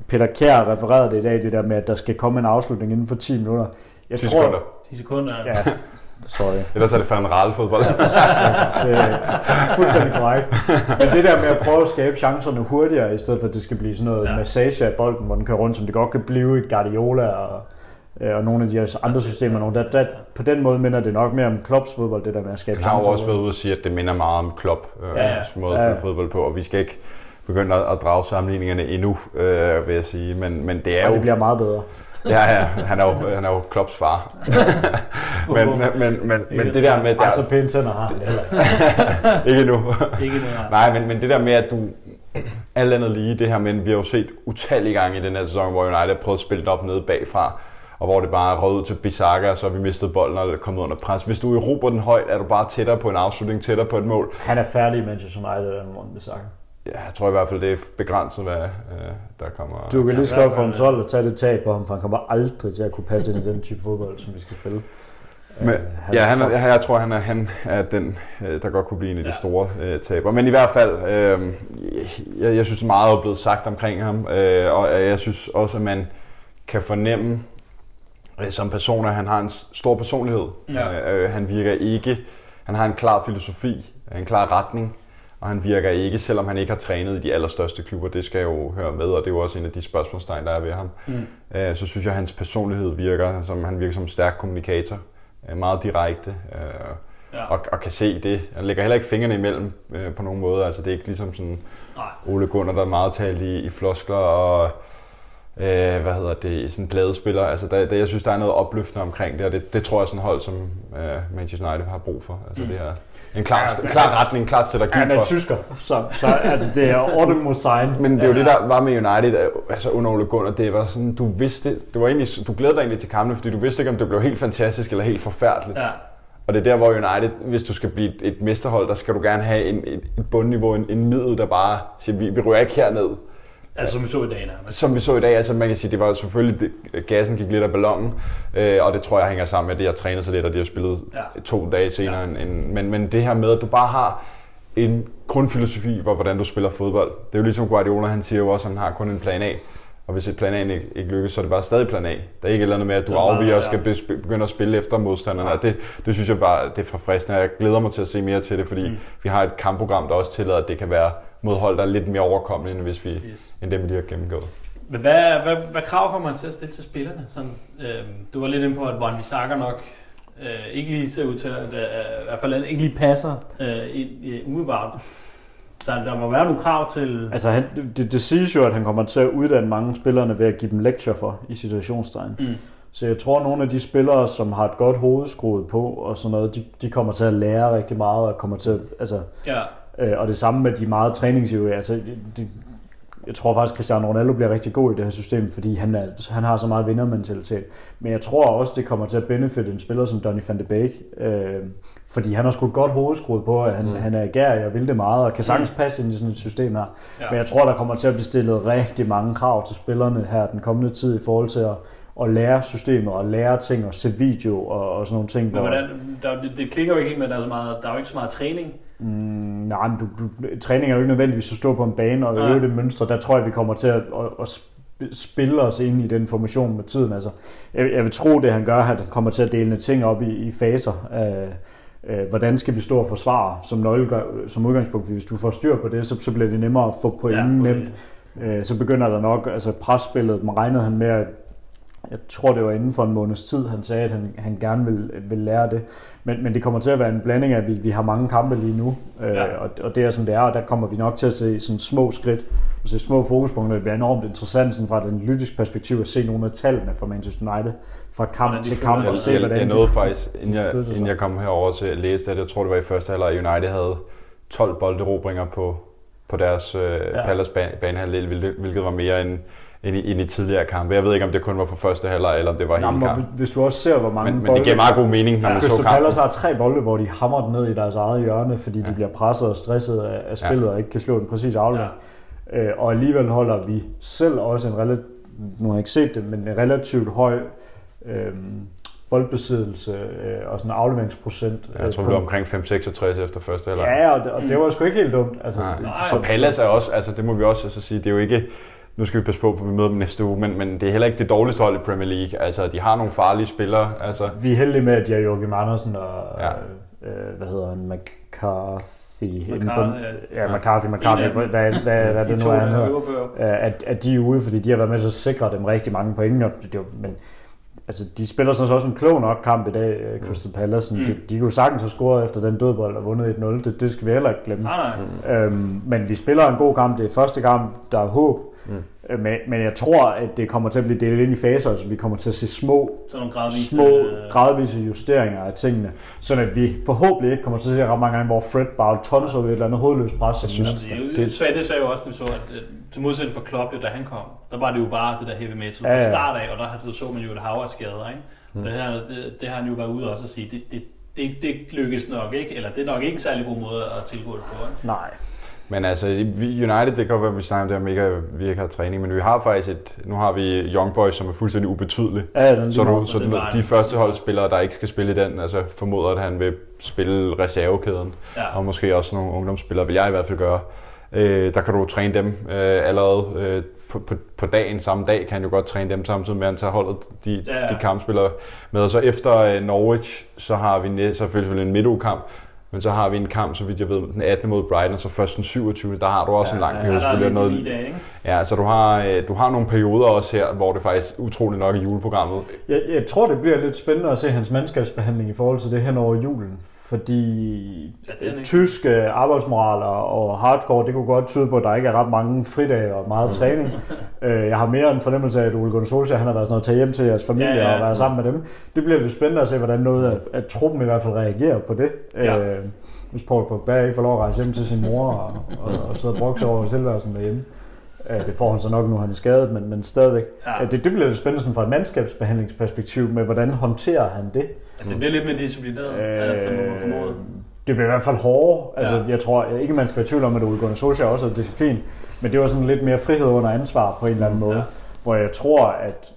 Peter Kjær refererede det i dag, det der med, at der skal komme en afslutning inden for 10 minutter. Jeg 10 tror, sekunder. 10 sekunder. Ja, sorry. Ellers er det fandme en fodbold. Det er fuldstændig korrekt. Men det der med at prøve at skabe chancerne hurtigere, i stedet for at det skal blive sådan noget Ja. ja. massage af bolden, hvor den kører rundt, som det godt kan blive i Guardiola og, øh, og nogle af de her andre systemer. Nogle, der, der, på den måde minder det nok mere om Klopps fodbold, det der med at skabe Han har jo også været ude og sige, at det minder meget om Klopp, øh, Ja, måde at Ja, fodbold på, og vi skal ikke begynde at, at drage sammenligningerne endnu, øh, vil jeg sige. Men, men det er og jo... det bliver meget bedre. Ja, ja, han er jo, han er jo Klopps far. men, men, men, men, men det der med... Ej, så Der, pæne tænder har han heller ikke. ikke nu. Ikke noget. Nej, men, men det der med, at du alt andet lige, det her, men vi har jo set utallige gange i den her sæson, hvor United har prøvet at spille det op nede bagfra, og hvor det bare røget ud til Bissaka, og så har vi mistet bolden og er kommet under pres. Hvis du erobrer den højt, er du bare tættere på en afslutning, tættere på et mål. Han er færdig i Manchester United, den vi sagt. Ja, jeg tror i hvert fald, det er begrænset, hvad øh, der kommer. Du kan lige så godt få en ja. 12 og tage det tag på ham, for han kommer aldrig til at kunne passe ind i den type fodbold, som vi skal spille. Men, Øh, ja, han, er, jeg, jeg tror, han er, han er den, øh, der godt kunne blive en af de Ja. store øh, taber. Men i hvert fald, øh, jeg, jeg synes meget er blevet sagt omkring ham, øh, og jeg synes også, at man kan fornemme øh, som person, at han har en stor personlighed. Ja. Øh, han virker ikke, han har en klar filosofi, en klar retning, og han virker ikke, selvom han ikke har trænet i de allerstørste klubber, det skal jeg jo høre med, og det er jo også en af de spørgsmålstegn, der er ved ham. Mm. Øh, så synes jeg, at hans personlighed virker, som han virker som en stærk kommunikator, øh, meget direkte, øh, Ja. og, og kan se det. Han lægger heller ikke fingrene imellem øh, på nogen måde, altså det er ikke ligesom sådan Nej. Ole Gunnar, der er meget talt i, i floskler og øh, hvad hedder det, sådan pladespiller. Altså der, der, jeg synes, der er noget opløftende omkring det, og det, det tror jeg sådan hold som øh, Manchester United har brug for. Altså Mm. det er en klar, Ja, klar retning, en klar strategi Han er for. tysker, så, så altså, det er Autumn Musain. Men det er jo det, der var med United, øh, altså under Ole Gunnar, det var sådan, du vidste, det var egentlig, du glædede dig egentlig til kampene, fordi du vidste ikke, om det blev helt fantastisk eller helt forfærdeligt. Ja. Og det er der, hvor United, hvis du skal blive et, et mesterhold, der skal du gerne have en, et, et bundniveau, en, en middel, der bare siger, vi, vi ryger ikke herned. Altså, som vi så i dag nærmest. Som vi så i dag, altså man kan sige, det var selvfølgelig, det, gassen gik lidt af ballonen, øh, og det tror jeg hænger sammen med, at de har trænet sig lidt, og de har spillet Ja. to dage senere. Ja. En, men, men det her med, at du bare har en grundfilosofi for, hvordan du spiller fodbold. Det er jo ligesom Guardiola, han siger jo også, at han har kun en plan A. Og hvis et plan A ikke, ikke lykkes, så er det bare stadig plan A. Der er ikke et eller andet med, at du Så afviger og skal be- begynde at spille efter modstanderne. Det, det synes jeg bare, det er forfriskende, og jeg glæder mig til at se mere til det, fordi mm. vi har et kampprogram, der også tillader, at det kan være mod hold, der er lidt mere overkommelige, end, hvis vi, Yes. end dem, vi lige har gennemgået. Men hvad, hvad, hvad krav kommer man til at stille til spillerne? Sådan, øh, du var lidt inde på, at Van Bissaka nok øh, ikke lige ser ud til, at øh, i hvert fald ikke lige passer øh, ind, øh, umiddelbart. Så der må være nogle krav til... Altså, han, det, det siges jo, at han kommer til at uddanne mange spillerne ved at give dem lektier for, i situationstegn. Mm. Så jeg tror, at nogle af de spillere, som har et godt hoved skruet på og sådan noget, de, de kommer til at lære rigtig meget og kommer til at, altså, Ja, og det samme med de meget træningsivrige. Altså, de, jeg tror faktisk, at Cristiano Ronaldo bliver rigtig god i det her system, fordi han, er, han har så meget vindermentalitet. Men jeg tror også, det kommer til at benefit en spiller som Donny van de Beek, øh, fordi han har sgu godt hovedskruet på, at han, mm. Mm. han er gær og vil det meget, og kan sagtens passe ind i sådan et system her. ja. Men jeg tror, der kommer til at blive stillet rigtig mange krav til spillerne her den kommende tid i forhold til at, at lære systemet og lære ting og se video og, og sådan nogle ting. Men hvor- hvordan, der, det, det klinger jo ikke helt med, at der er, så meget, der er jo ikke så meget træning. Mm, nej, men du, du, træning er jo ikke nødvendigvis at stå på en bane og øve det mønstre. Der tror jeg, vi kommer til at, at, at sp- spille os ind i den formation med tiden. Altså, jeg, jeg vil tro, det han gør, at han kommer til at dele ting op i, i faser. Øh, øh, hvordan skal vi stå og forsvare som, nøgle, som udgangspunkt? For hvis du får styr på det, så, så bliver det nemmere at få pointen Ja, ja, nemt. Øh, så begynder der nok, altså presspillet, man regnede han med, at jeg tror, det var inden for en måneds tid, han sagde, at han, han gerne vil, vil lære det. Men, men det kommer til at være en blanding af, at vi, vi har mange kampe lige nu, øh, Ja. og, og det er som det er, og der kommer vi nok til at se sådan små skridt, og se små fokuspunkter. Det bliver enormt interessant sådan fra et analytisk perspektiv at se nogle af tallene fra Manchester United, fra kamp de til kamp, og se, jeg, hvordan jeg de- nåede faktisk, inden jeg, inden jeg kom herover til at læse det, jeg tror det var i første halvleg, United havde 12 bolderobringer på, på deres øh, Ja. Palace bane- banehalvdel, hvilket var mere end, end i, end i tidligere kampe. Jeg ved ikke, om det kun var på første halvleg, eller om det var hele Jamen, og kampen. hvis du også ser, hvor mange Men, men bolde... det giver meget god mening, når man så Crystal kampen. Palace har tre bolde, hvor de hammer den ned i deres eget hjørne, fordi de bliver presset og stresset af, af spillet Ja. og ikke kan slå den præcis aflevering. Ja. Øh, og alligevel holder vi selv også en relativt, nu har jeg ikke set det, men en relativt høj øh, boldbesiddelse øh, og sådan en afleveringsprocent. Jeg tror, øh, det var omkring 5-66 efter første halvleg. Ja, og det, og det var sgu ikke helt dumt. Altså, Nej. det, Og Pallas er også, altså det må vi også så sige, det er jo ikke, nu skal vi passe på, for vi møder dem næste uge, men, men det er heller ikke det dårligste hold i Premier League. Altså, de har nogle farlige spillere. Altså, Vi er heldige med, at de har Joachim Andersen og, Ja. ja. øh, hvad hedder han, McCarthy. McCarthy, Ja, McCarthy, McCarthy, af hvad, hvad, hvad, hvad De det nu er, han hedder. Øh, at, at de er ude, fordi de har været med til at sikre dem rigtig mange point. Og det, men altså, de spiller sådan set også en klog nok kamp i dag, øh, Crystal Palace. Mm. Mm. De, de kunne sagtens have scoret efter den dødbold og vundet 1-0. Det, det skal vi heller ikke glemme. Nej, nej. Øhm, men vi spiller en god kamp. Det er første kamp, der er håb. Mm. Mm. Men, men jeg tror, at det kommer til at blive delt ind i faser, så vi kommer til at se små, gradvise... små øh, gradvise justeringer af tingene. Sådan at vi forhåbentlig ikke kommer til at se ret mange gange, hvor Fred bare tonser ved et eller andet hovedløst pres. som synes. Det, er jo- Det- det, det sagde jo også, det vi så, at øh, til modsætning for Klopp, da han kom, der var det jo bare det der heavy metal fra Ja, start af, og der havde- så man jo et hav af skader, ikke? Mm. Det, her, det, det, har han jo været ude også at sige, det, det, det, det lykkes nok ikke, eller det er nok ikke en særlig god måde at tilgå det på. Ikke? Nej. Men altså, vi- United, det kan godt være, at vi snakker om det, om vi ikke har træning, men vi har faktisk et, nu har vi Young Boys, som er fuldstændig ubetydelige. Ja, den Så, du, så du, var de en- første holdspillere, der ikke skal spille i den, altså formoder, at han vil spille reservekæden, Ja. og måske også nogle ungdomsspillere, vil jeg i hvert fald gøre. Øh, der kan du træne dem øh, allerede øh, på, på, på dagen, samme dag kan han jo godt træne dem samtidig med, at han tager holdet de, Ja, de kampspillere med. Og så efter øh, Norwich, så har vi næ- selvfølgelig en midtugekamp, men så har vi en kamp, så vidt jeg ved, den 18. mod Brighton, og så først den 27. Der har du også Ja, en lang periode. Ja, der er selvfølgelig, og lige noget, dage, ikke? Ja, så du har, øh, du har nogle perioder også her, hvor det faktisk utroligt nok i juleprogrammet Jeg, jeg tror, det bliver lidt spændende at se hans mandskabsbehandling i forhold til det hen over julen. Fordi Ja, tyske arbejdsmoraler og hardcore, det kunne godt tyde på, at der ikke er ret mange fridage og meget træning. Øh, jeg har mere en fornemmelse af, at Ole Gunnar Solskjaer, han har været sådan noget, tage hjem til jeres familie ja, ja. ja. og være sammen med dem. Det bliver lidt spændende at se, hvordan noget af, at truppen i hvert fald reagerer på det. Ja. Øh, hvis Paul Pogba ikke får lov at rejse hjem til sin mor og, og, og sidde og brokse over tilværelsen derhjemme. Øh, det får han så nok nu, han er skadet, men, men stadigvæk. Ja. Ja. Det, det bliver lidt spændende sådan fra et mandskabsbehandlingsperspektiv med, hvordan håndterer han det? Ja, det bliver lidt mere disciplineret, øh, altså, må man formode. det bliver i hvert fald hårdere. Altså, Ja. Jeg tror ikke, man skal være i tvivl om, at Ole Gunnar Solskjaer også har disciplin. Men det var sådan lidt mere frihed under ansvar på en eller anden måde. Ja. Hvor jeg tror, at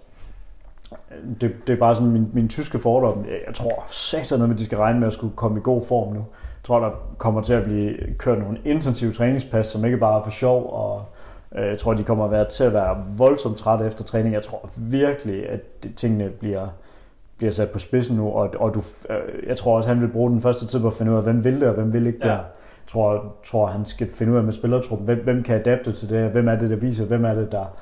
det, det er bare sådan min, min tyske fordom. Jeg, tror satan, at de skal regne med at skulle komme i god form nu. Jeg tror, der kommer til at blive kørt nogle intensive træningspas, som ikke bare er for sjov. Og øh, jeg tror, de kommer at være til at være voldsomt trætte efter træning. Jeg tror virkelig, at tingene bliver bliver sat på spidsen nu, og, og du, øh, jeg tror også, han vil bruge den første tid på at finde ud af, hvem vil det, og hvem vil ikke Ja. det. Jeg tror, tror, han skal finde ud af med spillertruppen, hvem, hvem kan adapte til det, hvem er det, der viser, hvem er det, der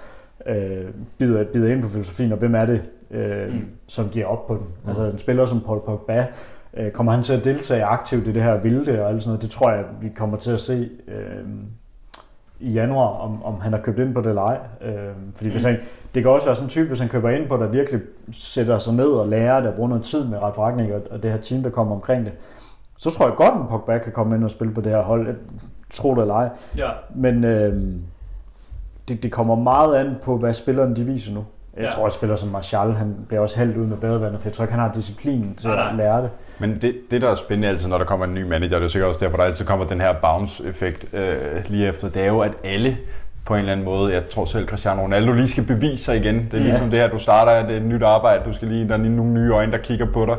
øh, bider, bider ind på filosofien, og hvem er det, øh, mm. som giver op på den. Mm. Altså en spiller som Paul Pogba, øh, kommer han til at deltage aktivt i det her vilde og alt sådan noget, det tror jeg, vi kommer til at se øh, i januar, om, om han har købt ind på det eller ej. Øh, fordi hvis han, det kan også være sådan en type, hvis han køber ind på, der virkelig sætter sig ned og lærer det og bruger noget tid med Ralf Ragnik og, og det her team, der kommer omkring det, så tror jeg godt, at Pogba kan komme ind og spille på det her hold. Tro det eller ej. Ja, Men øh, det, det kommer meget an på, hvad spillerne de viser nu. Jeg Ja. tror, at spiller som Martial, han bliver også hældt ud med badevandet, for jeg tror ikke, han har disciplinen til Nej, nej. at lære det. Men det, det, der er spændende altid, når der kommer en ny manager, det er sikkert også derfor, der altid kommer den her bounce-effekt øh, lige efter, det er jo, at alle på en eller anden måde, jeg tror selv Cristiano Ronaldo lige skal bevise sig igen. Det er Ja. ligesom det her, du starter, det er et nyt arbejde, du skal lige, der er lige nogle nye øjne, der kigger på dig.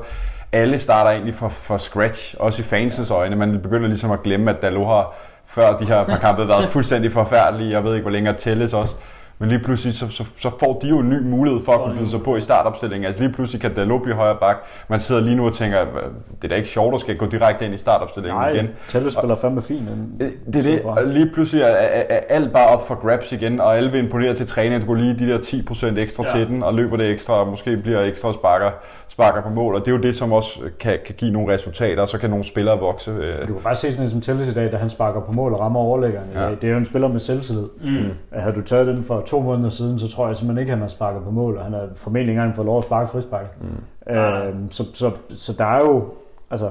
Alle starter egentlig fra, fra scratch, også i fansens øjne. Man begynder ligesom at glemme, at Dalot har før de her par kampe været fuldstændig forfærdelige. Jeg ved ikke, hvor længe tælles også. Men lige pludselig, så, så, så får de jo en ny mulighed for at kunne byde sig på i startopstillingen. Altså lige pludselig kan Dalot blive højre bak. Man sidder lige nu og tænker, "Hva- det er da ikke sjovt at skal gå direkte ind i startopstillingen igen. Nej, Telle spiller fandme fint. Øh, Det er det, og lige pludselig er, er, er alt bare op for grabs igen, og alle vil imponere til træning, at gå lige de der 10% ekstra Ja. til den, og løber det ekstra, og måske bliver ekstra og sparker, sparker på mål, og det er jo det, som også kan, kan give nogle resultater, og så kan nogle spillere vokse. øh. Du kan bare se sådan en som Telles i dag, da han sparker på mål og rammer overlæggeren. Ja. Det er jo en spiller med selvtillid. Mm. Havde du taget den for to måneder siden, så tror jeg simpelthen ikke, at han har sparket på mål, og han har formentlig ikke engang fået lov at sparke frispark. Mm. Øh, så, så, så der er jo, altså,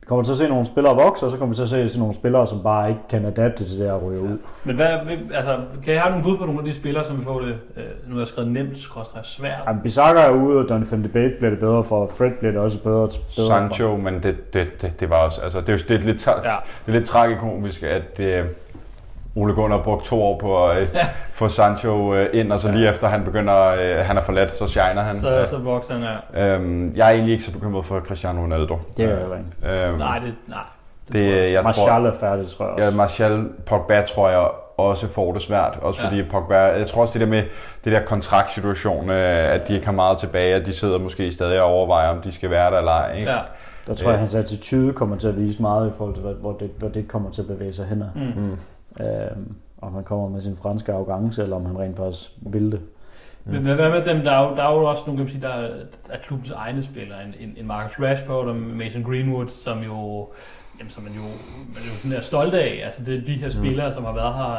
vi kommer til at se nogle spillere vokse, og så kommer vi til at se sådan nogle spillere, som bare ikke kan adapte til det at ryge ud. Men hvad, altså, kan jeg have nogle bud på nogle af de spillere, som vi får det, øh, nu har jeg skrevet nemt, skråstrej svært? Jamen, Bissaka er ude, og Don van de Beek bliver det bedre for, og Fred bliver det også bedre, bedre Sancho, men det, det, det, det var også, altså det er, jo- det er lidt, tra- Ja. det er lidt tragikomisk, at øh, Ole Gunnar har brugt to år på at øh, Ja. få Sancho øh, ind, og så lige efter han begynder, øh, han er forladt, så shiner han. Så, så vokser han her. Øhm, jeg er egentlig ikke så bekymret for Cristiano Ronaldo. Det er jeg heller ikke. Øhm, Nej, det, nej. Det, det, tror jeg. jeg Martial tror, er færdig, tror jeg ja, også. Martial, Pogba tror jeg også får det svært. Også Ja. fordi Pogba, jeg tror også det der med det der kontraktsituation, øh, at de ikke har meget tilbage, at de sidder måske stadig og overvejer, om de skal være der eller ej. Ikke? Ja. Der tror jeg, at hans attitude kommer til at vise meget i forhold til, hvor- hvor det, hvor det kommer til at bevæge sig hen. Mm. Mm. Øhm, om han kommer med sin franske arrogance, eller om han rent faktisk vil det. Men, men hvad med dem? Der er jo, der er jo også nogle, kan man sige, der er, er klubbens egne spillere. En, en, en Marcus Rashford og Mason Greenwood, som jo Jamen, som man jo, man er jo sådan er stolt af. Altså, det er de her spillere, som har været her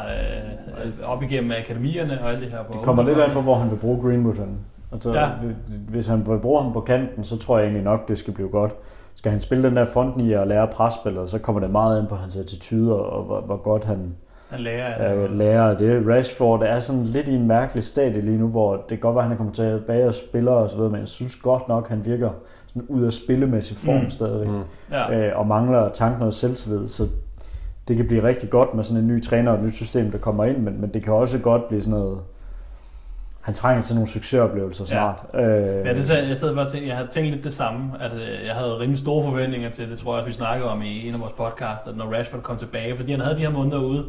øh, op igennem akademierne og alt det her. På Det kommer lidt an på, hvor han vil bruge Greenwood hen. Altså, ja. Hvis han vil bruge ham på kanten, så tror jeg egentlig nok, det skal blive godt. Skal han spille den der frontnier og lære presspillet, så kommer det meget ind på hans attitude og, hvor, hvor godt han Han lærer af øh, lærer det. Rashford er sådan lidt i en mærkelig stadie lige nu, hvor det kan godt være, at han er kommet tilbage og spiller og så videre, men jeg synes godt nok, han virker sådan ud af spillemæssig form Mm. stadigvæk. Mm. Ja. øh, og mangler tanken og selvtillid, så det kan blive rigtig godt med sådan en ny træner og et nyt system, der kommer ind, men, men det kan også godt blive sådan noget, han trænger til nogle succesoplevelser snart. Ja. Øh, Ja, det, jeg sad bare og tænkte, jeg havde tænkt lidt det samme, at øh, jeg havde rimelig store forventninger til det, tror jeg også, vi snakkede om i en af vores podcasts, at når Rashford kom tilbage, fordi han havde de her måneder ude,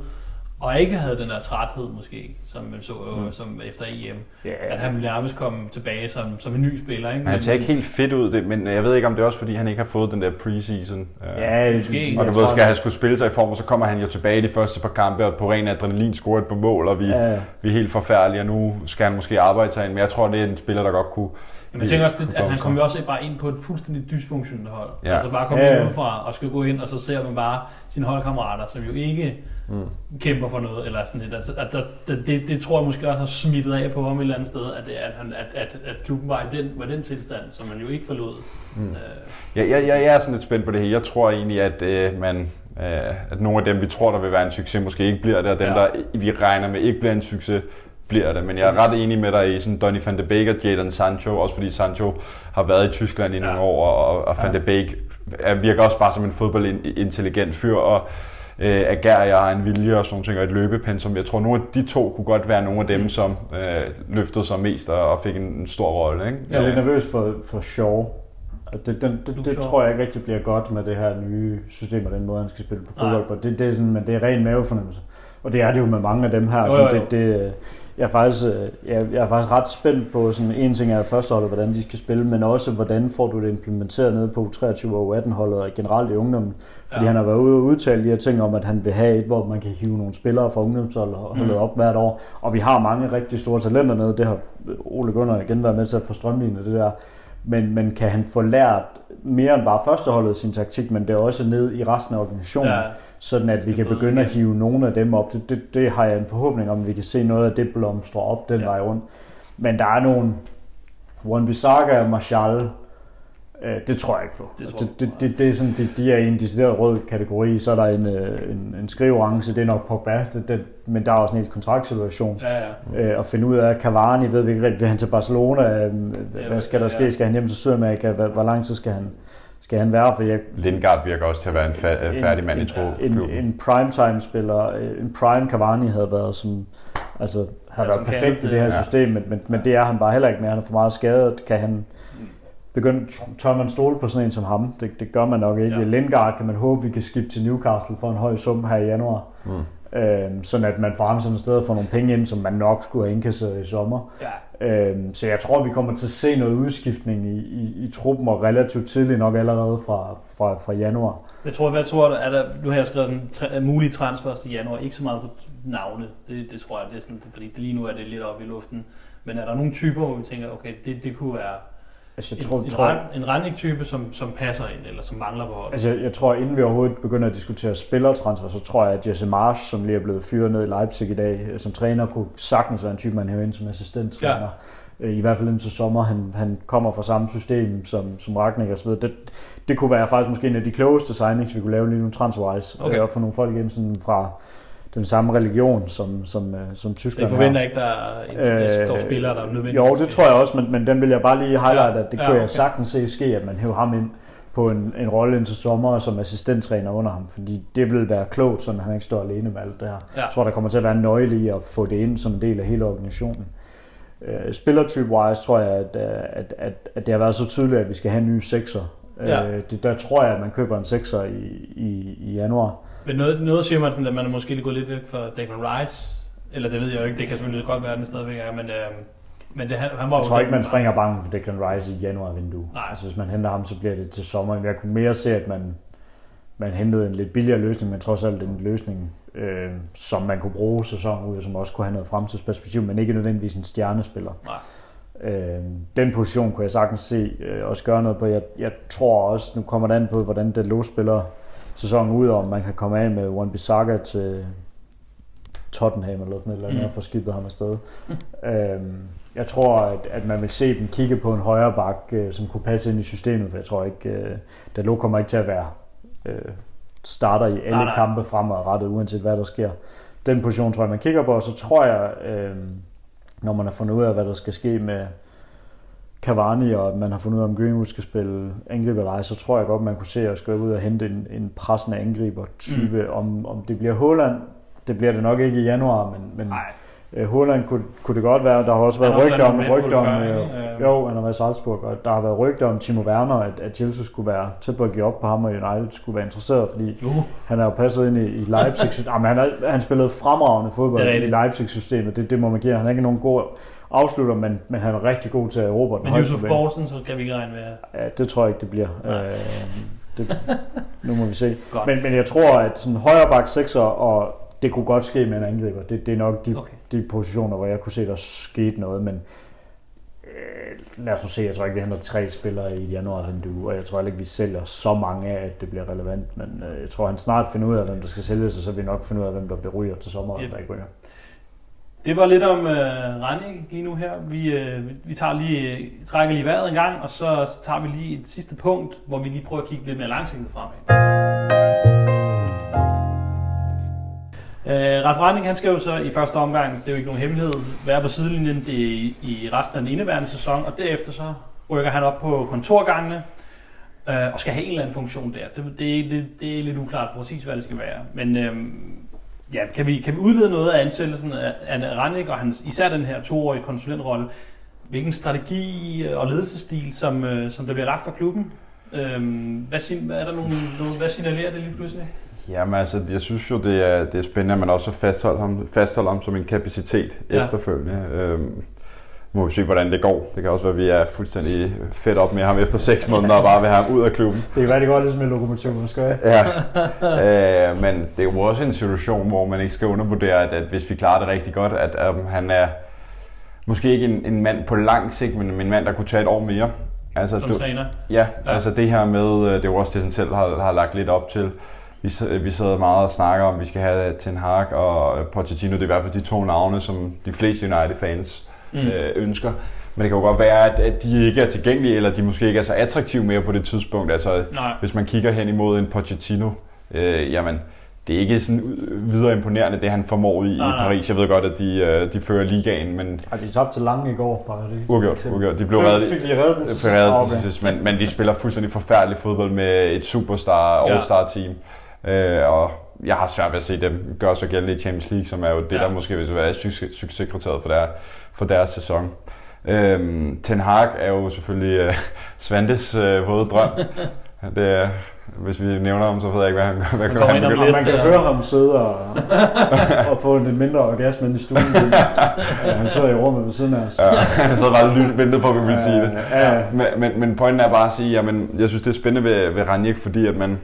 og ikke havde den der træthed måske, som man så jo, Mm. som efter EM, ja, at han ville nærmest komme tilbage som, som en ny spiller. Ikke? Men han ser ikke helt fedt ud, det, men jeg ved ikke, om det er også fordi, han ikke har fået den der preseason. Øh, ja, Måske. det- Og jeg du ved, skal han skulle spille sig i form, og så kommer han jo tilbage i de første par kampe, og på ren adrenalin scorer et par mål, og vi, Ja, vi er helt forfærdelige, og nu skal han måske arbejde sig ind. Men jeg tror, det er en spiller, der godt kunne... Men jeg tænker også, det, altså, han kom jo også bare ind på et fuldstændig dysfunktionelt hold. Ja. Altså bare komme Ja, ja. udefra og skal gå ind, og så ser man bare sine holdkammerater, som jo ikke Mm. kæmper for noget, eller sådan lidt. Altså, at der, det, det, det, tror jeg måske også har smittet af på ham et eller andet sted, at, det, at, han, at, at, at klubben var i den, var den tilstand, som man jo ikke forlod. Mm. Øh, Jeg, jeg, jeg, jeg er sådan lidt spændt på det her. Jeg tror egentlig, at, øh, man, øh, at nogle af dem, vi tror, der vil være en succes, måske ikke bliver det, og dem, Ja. der vi regner med ikke bliver en succes, bliver det. Men jeg er ret enig med dig i sådan Donny van de Beek og Jadon Sancho, også fordi Sancho har været i Tyskland i nogle Ja. år, og, og van de Beek er- virker også bare som en fodboldintelligent fyr, og øh, agerer har en vilje og sådan nogle ting, og et løbepensum. Jeg tror, nogle af de to kunne godt være nogle af dem, som øh, løftede sig mest og, og fik en, en stor rolle. Ikke? jeg er lidt nervøs for, for Shaw. At Det, den, det, det Shaw. tror jeg ikke rigtig bliver godt med det her nye system og den måde, han skal spille på fodbold på. Det, det er sådan, men det er ren mavefornemmelse. Og det er det jo med mange af dem her. Jo, Så jo, jo. det, det, jeg, er faktisk, øh, jeg, jeg er faktisk ret spændt på, sådan en ting er førsteholdet, hvordan de skal spille, men også hvordan får du det implementeret nede på U23 og U18-holdet og generelt i ungdommen. Fordi Ja. han har været ude og udtale de her ting om, at han vil have et, hvor man kan hive nogle spillere fra ungdomsholdet og holdet Mm. op hvert år. Og vi har mange rigtig store talenter nede. Det har Ole Gunnar igen været med til at få strømlignet det der. Men, men kan han få lært mere end bare førsteholdet sin taktik, men det er også ned i resten af organisationen, ja, sådan at vi kan begynde at hive nogle af dem op. Det, det, det har jeg en forhåbning om, at vi kan se noget af det blomstre op den Ja. vej rundt. Men der er nogle Wan-Bissaka og Martial, øh, det tror jeg ikke på. Det tror Det, det, på, det, det, er sådan, det, de er i en decideret rød kategori, så er der en, øh, en, en skriveorange, det er nok Pogba, det, det, men der er også en helt kontraktsituation. ja, ja. Øh, at finde ud af, Cavani, ved vi ikke rigtigt, vil han til Barcelona, øh, hvad skal der ske, skal han hjem til Sydamerika, hvor, hvor lang tid skal han, skal han være, for jeg, Lindgaard virker også til at være en fa- En- færdig mand i en, tro. en, en primetime-spiller, øh, en prime Cavani havde været som, altså har Ja, været perfekt kan i det her ja. system, men, men, men det er han bare heller ikke mere. Han er for meget skadet. Kan han begynde, tør man stole på sådan en som ham? Det, det gør man nok ikke. Ja. Lindgaard kan man håbe, vi kan skifte til Newcastle for en høj sum her i januar. Mm. Øhm, sådan at man får ham sådan et sted får nogle penge ind, som man nok skulle have indkasseret i sommer. ja. Øhm, så jeg tror, vi kommer til at se noget udskiftning i, i, i truppen, og relativt tidligt nok allerede fra, fra, fra januar. Jeg tror, hvad tror du, er der, nu har jeg skrevet en tra- mulige transfers til januar, ikke så meget på navne, det, det tror jeg, det er sådan, fordi lige nu er det lidt oppe i luften, men er der nogle typer, hvor vi tænker, okay, det, det kunne være Altså, jeg en, tror, en, tror, ren, en Rannik-type, som, som passer ind, eller som mangler på holdet? Altså, jeg, jeg tror, inden vi overhovedet begynder at diskutere spillertransfer, så tror jeg, at Jesse Marsch, som lige er blevet fyret ned i Leipzig i dag, øh, som træner, kunne sagtens være en type, man hæver ind som assistenttræner. Øh, I hvert fald indtil sommer. Han, han kommer fra samme system som, som Ragnik og så videre. Det, det kunne være faktisk måske en af de klogeste signings, vi kunne lave lige nu transferwise. Okay. Øh, Og få nogle folk ind sådan fra den samme religion, som, som, øh, som Tyskland jeg forventer ikke, der er en øh, stor spiller, der er nødvendig. Jo, det tror jeg også, men, men den vil jeg bare lige highlight, at det Ja, kunne jeg okay. sagtens se ske, at man hæver ham ind på en, en rolle indtil sommer som assistenttræner under ham, fordi det vil være klogt, så han ikke står alene med alt det her. Ja. Jeg tror, der kommer til at være en nøgle i at få det ind som en del af hele organisationen. Øh, Spillertype-wise tror jeg, at, øh, at, at, at det har været så tydeligt, at vi skal have en ny sekser. Ja. Øh, det, der tror jeg, at man køber en sekser i, i, i januar. Men noget, noget siger man, sådan, at man er måske lige gået lidt væk fra Declan Rice. Eller det ved jeg jo ikke, det kan selvfølgelig godt være, at den stadigvæk er, men, øh, men det, han, han var Jeg tror ikke, man springer banken for Declan Rice i januar-vindue. Nej. Altså, hvis man henter ham, så bliver det til sommer. Jeg kunne mere se, at man, man hentede en lidt billigere løsning, men trods alt en løsning, øh, som man kunne bruge sæsonen ud, og som også kunne have noget fremtidsperspektiv, men ikke nødvendigvis en stjernespiller. Nej. Øh, den position kunne jeg sagtens se øh, også gøre noget på. Jeg, jeg tror også, nu kommer det an på, hvordan det spiller sæsonen ud, om man kan komme af med One Bissaka til Tottenham eller sådan et eller andet, Mm. og få skibet ham afsted. øhm, jeg tror, at, at man vil se dem kigge på en højre bak, øh, som kunne passe ind i systemet, for jeg tror ikke, øh, Dalot kommer ikke til at være øh, starter i alle Nej, nej. kampe fremadrettet, uanset hvad der sker. Den position tror jeg, man kigger på, og så tror jeg, øh, når man har fundet ud af, hvad der skal ske med Cavani, og man har fundet ud af, om Greenwood skal spille angriber eller ej, så tror jeg godt, man kunne se at skal ud og hente en, en pressende angriber-type. Mm. Om, om det bliver Håland, det bliver det nok ikke i januar, men, men Nej, øh, Håland kunne, kunne det godt være. Der har også været rygter om, rygter om øh? Øh. jo, han har været i Salzburg, og der har været rygter om Timo Werner, at, at Chelsea skulle være tæt på at give op på ham, og United skulle være interesseret, fordi jo. han er jo passet ind i, i Leipzig. Jamen, han, er, han spillede fremragende fodbold i. Leipzig-systemet. Det, det må man give. Han er ikke nogen god afslutter, men, men han er rigtig god til at erobre den Men banen. Poulsen, så kan vi ikke regne med. Ja, det tror jeg ikke, det bliver. Nej. Øh, det, nu må vi se. Godt. Men, men jeg tror, at sådan højre bak 6'er, og det kunne godt ske med en angriber. Det, det er nok de, Okay. de positioner, hvor jeg kunne se, der skete noget, men øh, lad os nu se, jeg tror ikke, vi henter tre spillere i et januar-vindue, og jeg tror ikke, vi sælger så mange at det bliver relevant, men øh, jeg tror, han snart finder ud af, hvem der skal sælges, og så vil vi nok finde ud af, hvem der beryger til sommer, og Yep. der ikke ryger. Det var lidt om øh, Rannik lige nu her. Vi, øh, vi tager lige, trækker lige vejret en gang, og så tager vi lige et sidste punkt, hvor vi lige prøver at kigge lidt mere langsigtet fremad. Øh, Ralf Randing, han skal jo så i første omgang, det er jo ikke nogen hemmelighed, være på sidelinjen i, i resten af den indeværende sæson, og derefter så rykker han op på kontorgangene, øh, og skal have en eller anden funktion der. Det, det, det, det er lidt uklart præcis, hvad det skal være. Men øh, ja, kan, vi, kan vi udlede noget af ansættelsen af, af Rannik, og hans, især den her toårige konsulentrolle, hvilken strategi øh, og ledelsesstil, som, øh, som der bliver lagt fra klubben? Øh, hvad, hvad, er der nogle, nogle, hvad signalerer det lige pludselig? Jamen altså, jeg synes jo, det er, det er spændende, at man også fastholder ham, fastholder ham som en kapacitet Ja. efterfølgende. Øhm, må vi se, hvordan det går. Det kan også være, at vi er fuldstændig fedt op med ham efter seks måneder og bare vil have ham ud af klubben. Det kan være, det går ligesom i lokomotiven, skal jeg? Ja, øh, men det er jo også en situation, hvor man ikke skal undervurdere, at, at hvis vi klarer det rigtig godt, at um, han er måske ikke en, en mand på lang sigt, men en mand, der kunne tage et år mere. Altså, Som træner? Ja, Ja. ja, altså det her med, øh, det er jo også det, han selv har, har lagt lidt op til. Vi, vi sidder meget og snakker om, at vi skal have Ten Hag og Pochettino. Det er i hvert fald de to navne, som de fleste United-fans Mm. øh, ønsker. Men det kan jo godt være, at, at de ikke er tilgængelige, eller de måske ikke er så attraktive mere på det tidspunkt. Altså, Nej. hvis man kigger hen imod en Pochettino, øh, jamen, det er ikke sådan videre imponerende, det han formår i, Nej, i. Paris. Jeg ved godt, at de, øh, de fører ligaen, men Og de tabte til Lange i går, bare det. uafgjort, uafgjort. De blev reddet, fik de reddet den til sidst? Ferreret Ah, til okay. sidst, men, men de spiller fuldstændig forfærdelig fodbold med et superstar, Ja. all-star team. Øh, og jeg har svært ved at se dem gøre sig gældende i Champions League, som er jo det, Ja. ja. der måske vil være succes- succeskriteriet for, der, for deres sæson. Øhm, Ten Hag er jo selvfølgelig øh, Svantes øh, våde drøm. det, er- hvis vi nævner ham, så ved jeg ikke, hvad han, hvad Han Og man kan høre ham sidde og, og få en lidt mindre orgasme ind i stuen. Ja, han sidder i rummet ved siden af os. Ja, han sad bare og ventede på, at vi ville sige det. Ja, ja. Men, men, men pointen er bare at sige, at jeg synes, det er spændende ved, ved Ranjik, fordi at man,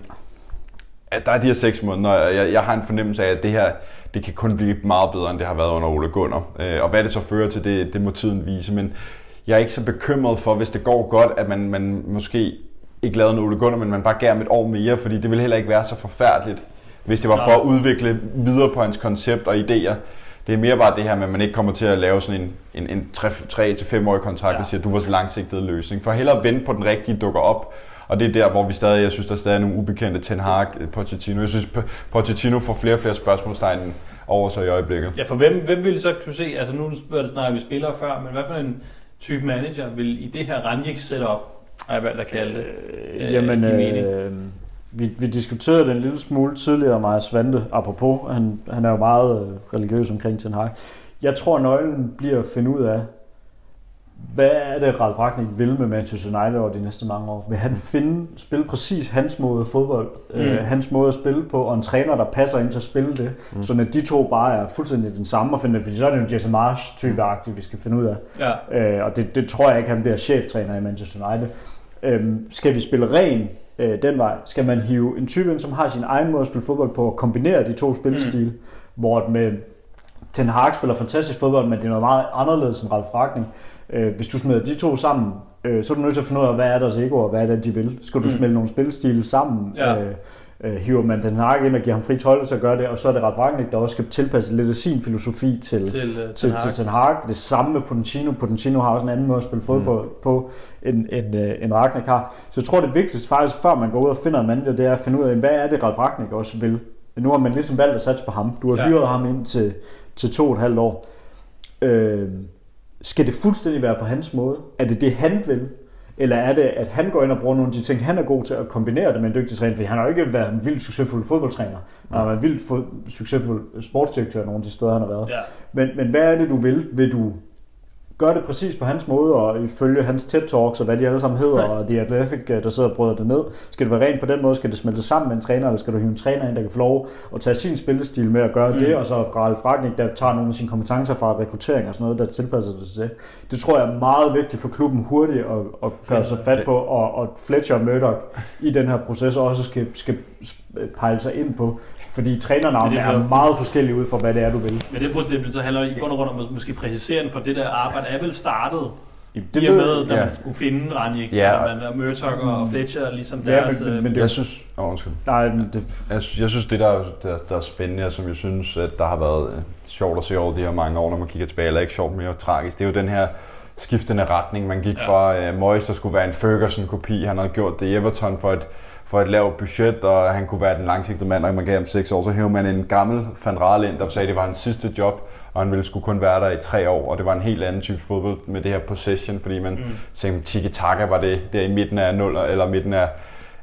at der er de her seks måneder, og jeg, jeg har en fornemmelse af, at det her det kan kun blive meget bedre, end det har været under Ole Gunnar. Øh, og hvad det så fører til, det, det må tiden vise. Men jeg er ikke så bekymret for, hvis det går godt, at man, man måske ikke lavede en Ole Gunnar, men man bare gav ham et år mere, fordi det vil heller ikke være så forfærdeligt, hvis det var for at udvikle videre på hans koncept og idéer. Det er mere bare det her med, at man ikke kommer til at lave sådan en, en, en 3-5-årig kontrakt, ja. og siger, at du var så langsigtet løsning. For hellere vente på den rigtige dukker op, og det er der, hvor vi stadig, jeg synes, der er stadig nogle ubekendte Ten Hag, Pochettino. Jeg synes, Pochettino får flere og flere spørgsmålstegn over sig i øjeblikket. Ja, for hvem, hvem ville så kunne se, altså nu spørger det snart, vi spiller før, men hvad for en type manager vil i det her Ranjik setup, har jeg valgt at kalde det, øh, jamen, øh, vi, vi diskuterede det en lille smule tidligere, og Svante, apropos, han, han er jo meget øh, religiøs omkring Ten Hag. Jeg tror, nøglen bliver at finde ud af, hvad er det, Ralf Ragnik vil med Manchester United over de næste mange år? Vil han finde, spille præcis hans måde fodbold, mm. øh, hans måde at spille på, og en træner, der passer ind til at spille det, mm. så de to bare er fuldstændig den samme at finde, fordi så er det jo Jesse Marsh type vi skal finde ud af. Ja. Øh, og det, det tror jeg ikke, han bliver cheftræner i Manchester United. Øh, skal vi spille ren øh, den vej? Skal man hive en type ind, som har sin egen måde at spille fodbold på, og kombinere de to spillestil, mm. hvor med Ten Hag spiller fantastisk fodbold, men det er noget meget anderledes end Ralf Ragnik. Øh, hvis du smider de to sammen, øh, så er du nødt til at finde ud af, hvad er deres ego, og hvad er det, de vil. Skal du mm. smelte nogle spilstile sammen? Ja. Øh, øh, hiver man den Hag ind og giver ham fri tøjle til at gøre det, og så er det ret Rangnick, der også skal tilpasse lidt af sin filosofi til, til, uh, til, til Ten Hag. Det samme med Potentino. Potentino har også en anden måde at spille fodbold mm. på, end, end, uh, end Ragnick har. Så jeg tror, det vigtigste faktisk, før man går ud og finder en manager, det er at finde ud af, hvad er det, Ralf Ragnick også vil. Nu har man ligesom valgt at satse på ham. Du har ja. hyret ham ind til, til to og et halvt år. Øh, skal det fuldstændig være på hans måde? Er det det, han vil? Eller er det, at han går ind og bruger nogle af de ting, han er god til at kombinere det med en dygtig træner? Fordi han har jo ikke været en vildt succesfuld fodboldtræner. Han har været en vildt succesfuld sportsdirektør nogle af de steder, han har været. Ja. Men, men hvad er det, du vil? Vil du gør det præcis på hans måde, og ifølge hans TED-talks, og hvad de alle sammen hedder, og The Athletic, øh, der sidder og bryder det ned. Skal det være rent på den måde? Skal det smelte sammen med en træner, eller skal du hive en træner ind, der kan få lov at tage sin spillestil med at gøre mm. det, og så Ralf Ragnik, der tager nogle af sine kompetencer fra rekruttering og sådan noget, der tilpasser det til det. tror jeg er meget vigtigt for klubben hurtigt at, at gøre sig fat på, og, og Fletcher og Murdoch i den her proces også skal, skal pejle sig ind på, fordi trænernavnene er, er meget forskellige ud fra, hvad det er, du vil. Men det, det så handler i bund og grund om måske præcisere for det der arbejde er vel startet det I og med, da ja. man skulle finde Ranjik, ja. og man og Murtok og mm. Fletcher, ligesom ja, deres... Men, men, men det, jeg synes... Oh, undskyld. Nej, men det... Jeg, jeg synes, det der, der, der er spændende, og som jeg synes, at der har været øh, sjovt at se over de her mange år, når man kigger tilbage, eller ikke sjovt, mere tragisk, det er jo den her skiftende retning. Man gik ja. fra uh, Moyes, der skulle være en Ferguson-kopi, han havde gjort det i Everton for et for et lavt budget, og han kunne være den langsigtede mand, og man gav ham seks år, så hævde man en gammel Van Raal ind, der sagde, at det var hans sidste job, og han ville skulle kun være der i tre år, og det var en helt anden type fodbold med det her possession, fordi man mm. tænkte, tiki-taka var det der i midten af 0, eller midten af,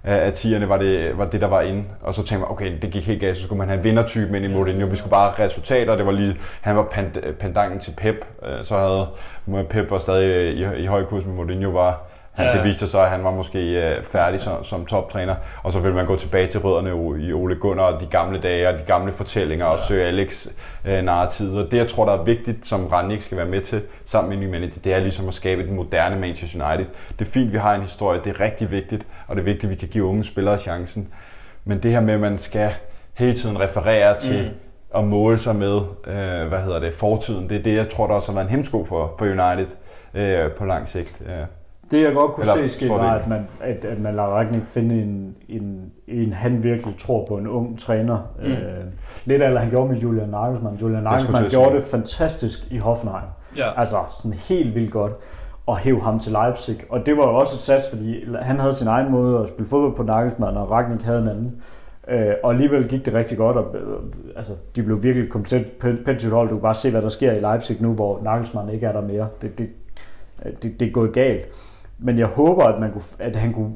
af 10'erne var det, var det, der var inde. Og så tænkte man, okay, det gik helt galt, så skulle man have en vindertype ind i Mourinho. Vi skulle bare have resultater, det var lige, han var pendangen til Pep, øh, så havde Pep var stadig i, i høj kurs, men Mourinho var, han, ja. Det viste sig, at han var måske øh, færdig som, som toptræner, og så vil man gå tilbage til rødderne i Ole Gunnar, og de gamle dage, og de gamle fortællinger, ja. og Sir Alex øh, narrativet. Og det, jeg tror, der er vigtigt, som Rannik skal være med til, sammen med manager, det er ligesom at skabe et moderne Manchester United. Det er fint, vi har en historie, det er rigtig vigtigt, og det er vigtigt, at vi kan give unge spillere chancen. Men det her med, at man skal hele tiden referere til, mm at måle sig med, øh, hvad hedder det, fortiden. Det er det, jeg tror, der også har været en hemsko for, for United øh, på lang sigt. Øh. Det jeg godt kunne Eller, se ske var, at man, at, at man lader Ragnik finde en, en, en, han virkelig tror på en ung træner. Mm. Øh, lidt af, han gjorde med Julian Nagelsmann. Julian Nagelsmann gjorde det fantastisk i Hoffenheim. Ja. Altså sådan helt vildt godt og hæve ham til Leipzig. Og det var jo også et sats, fordi han havde sin egen måde at spille fodbold på Nagelsmann, og Ragnik havde en anden. Øh, og alligevel gik det rigtig godt, og øh, altså, de blev virkelig komplet pænt hold. Du kan bare se, hvad der sker i Leipzig nu, hvor Nagelsmann ikke er der mere. Det, det, det, det er gået galt. Men jeg håber, at, man kunne, at han kunne...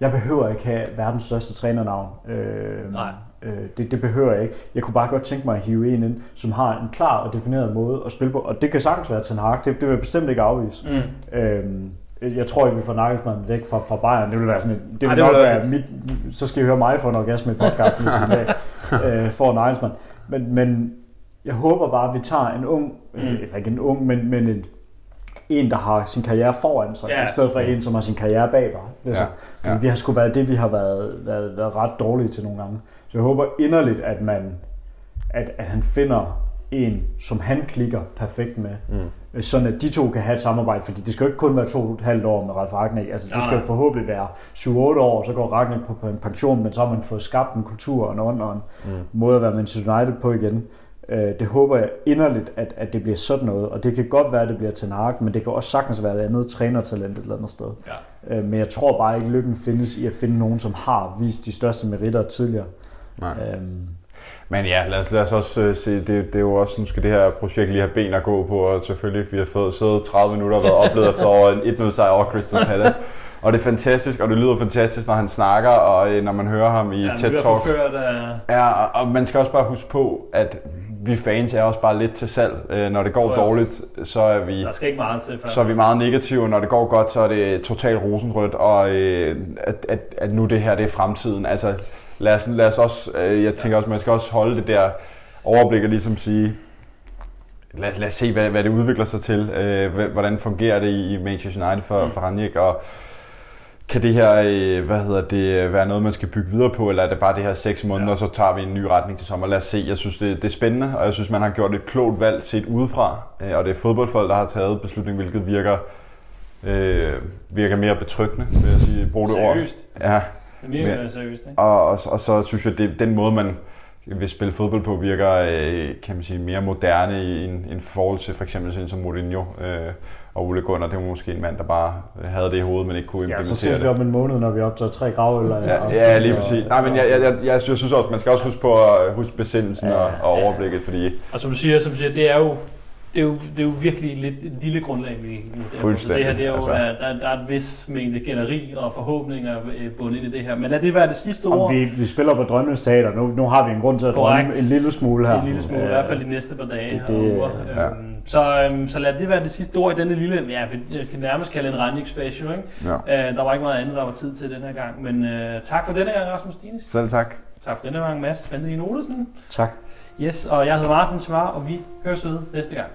Jeg behøver ikke have verdens største trænernavn. Øh, Nej. Øh, det, det behøver jeg ikke. Jeg kunne bare godt tænke mig at hive en ind, som har en klar og defineret måde at spille på. Og det kan sagtens være Ten Hag. Det, det vil jeg bestemt ikke afvise. Mm. Øh, jeg tror ikke, vi får Nagelsmann væk fra, fra Bayern. Det vil være sådan et, det vil Ej, det nok være mit, så skal I høre mig få en orgasme i podcasten, I dag øh, får Nagelsmann. Men, men jeg håber bare, at vi tager en ung, mm. eller ikke en ung, men, men en en, der har sin karriere foran sig, ja. i stedet for en, som har sin karriere bag sig. Altså, ja. Fordi ja. det har sgu været det, vi har været, været, været ret dårlige til nogle gange. Så jeg håber inderligt, at, man, at, at han finder en, som han klikker perfekt med. Mm. Sådan at de to kan have et samarbejde, fordi det skal jo ikke kun være to og et halvt år med Ralf Ragnar. Altså, det skal jo forhåbentlig være 7-8 år, så går Ragnar på en pension, men så har man fået skabt en kultur og en ånd og en mm. måde at være Manchester United på igen. Øh, det håber jeg inderligt, at, at det bliver sådan noget, og det kan godt være, at det bliver til nark, men det kan også sagtens være et andet trænertalent et eller andet sted. Ja. Øh, men jeg tror bare ikke, lykken findes i at finde nogen, som har vist de største meritter tidligere. Nej. Øhm, Men ja, lad os, lad os også øh, se, det, det er jo også, nu skal det her projekt lige have ben at gå på, og selvfølgelig, vi har fået siddet 30 minutter og været oplevet efter over en 1-0 sejr over Crystal Palace. Og det er fantastisk, og det lyder fantastisk, når han snakker, og øh, når man hører ham i Ja, TED er Talks. Ja, og man skal også bare huske på, at vi fans er også bare lidt til salg. Øh, Når det går dårligt, så er vi Der skal ikke meget til, så er vi meget negative. Når det går godt, så er det totalt rosenrødt, og øh, at, at, at nu det her, det er fremtiden. Altså, lad os, lad os også, øh, jeg tænker også, man skal også holde det der overblik og ligesom sige, lad, lad os se, hvad, hvad det udvikler sig til. Øh, hvordan fungerer det i Manchester United for, for Ranjik, og kan det her, øh, hvad hedder det, være noget, man skal bygge videre på, eller er det bare det her seks måneder, Ja. og så tager vi en ny retning til sommer? Lad os se. Jeg synes, det, det er spændende, og jeg synes, man har gjort et klogt valg set udefra, øh, og det er fodboldfolk, der har taget beslutningen, hvilket virker, øh, virker mere betryggende, vil jeg sige, bruge det ord. Seriøst. Ja, Det er mere seriøst, ikke? og, og, og så synes jeg, at den måde, man vil spille fodbold på, virker øh, kan man sige, mere moderne i en, en forhold til for eksempel sådan som Mourinho øh, og Ole Gunnar. Det var måske en mand, der bare havde det i hovedet, men ikke kunne ja, implementere så ses det. vi om en måned, når vi optager tre grav. Eller, Ja, ja, lige præcis. Nej, men jeg, jeg, jeg, jeg, jeg synes også, man skal også huske på at huske besindelsen Ja, og, og overblikket, fordi Og som du siger, som du siger det er jo det er, jo, det er jo virkelig lidt et lille grundlag, vi vi- Fuldstændig, Det her, det er jo, altså. altså. der, der er et vis mængde gætteri og forhåbninger øh, bundet ind i det her. Men lad det være det sidste Om ord. vi, vi spiller på Drømmenes Teater. Nu, nu har vi en grund til at drømme Korrekt. en lille smule her. En lille smule, i Øh, hvert fald de næste par dage det- det, det- og uger. ja. Øhm, så, øhm, så lad det være det sidste ord i denne lille, ja, vi kan nærmest kalde en Randik special, ikke? ja. Øh, der var ikke meget andet, der var tid til den her gang. Men øh, tak for denne gang, Rasmus Dines. Selv tak. Tak for denne gang, Mads Svendin Olesen. Tak. Yes, og jeg hedder Martin Svar, og vi høres ved næste gang.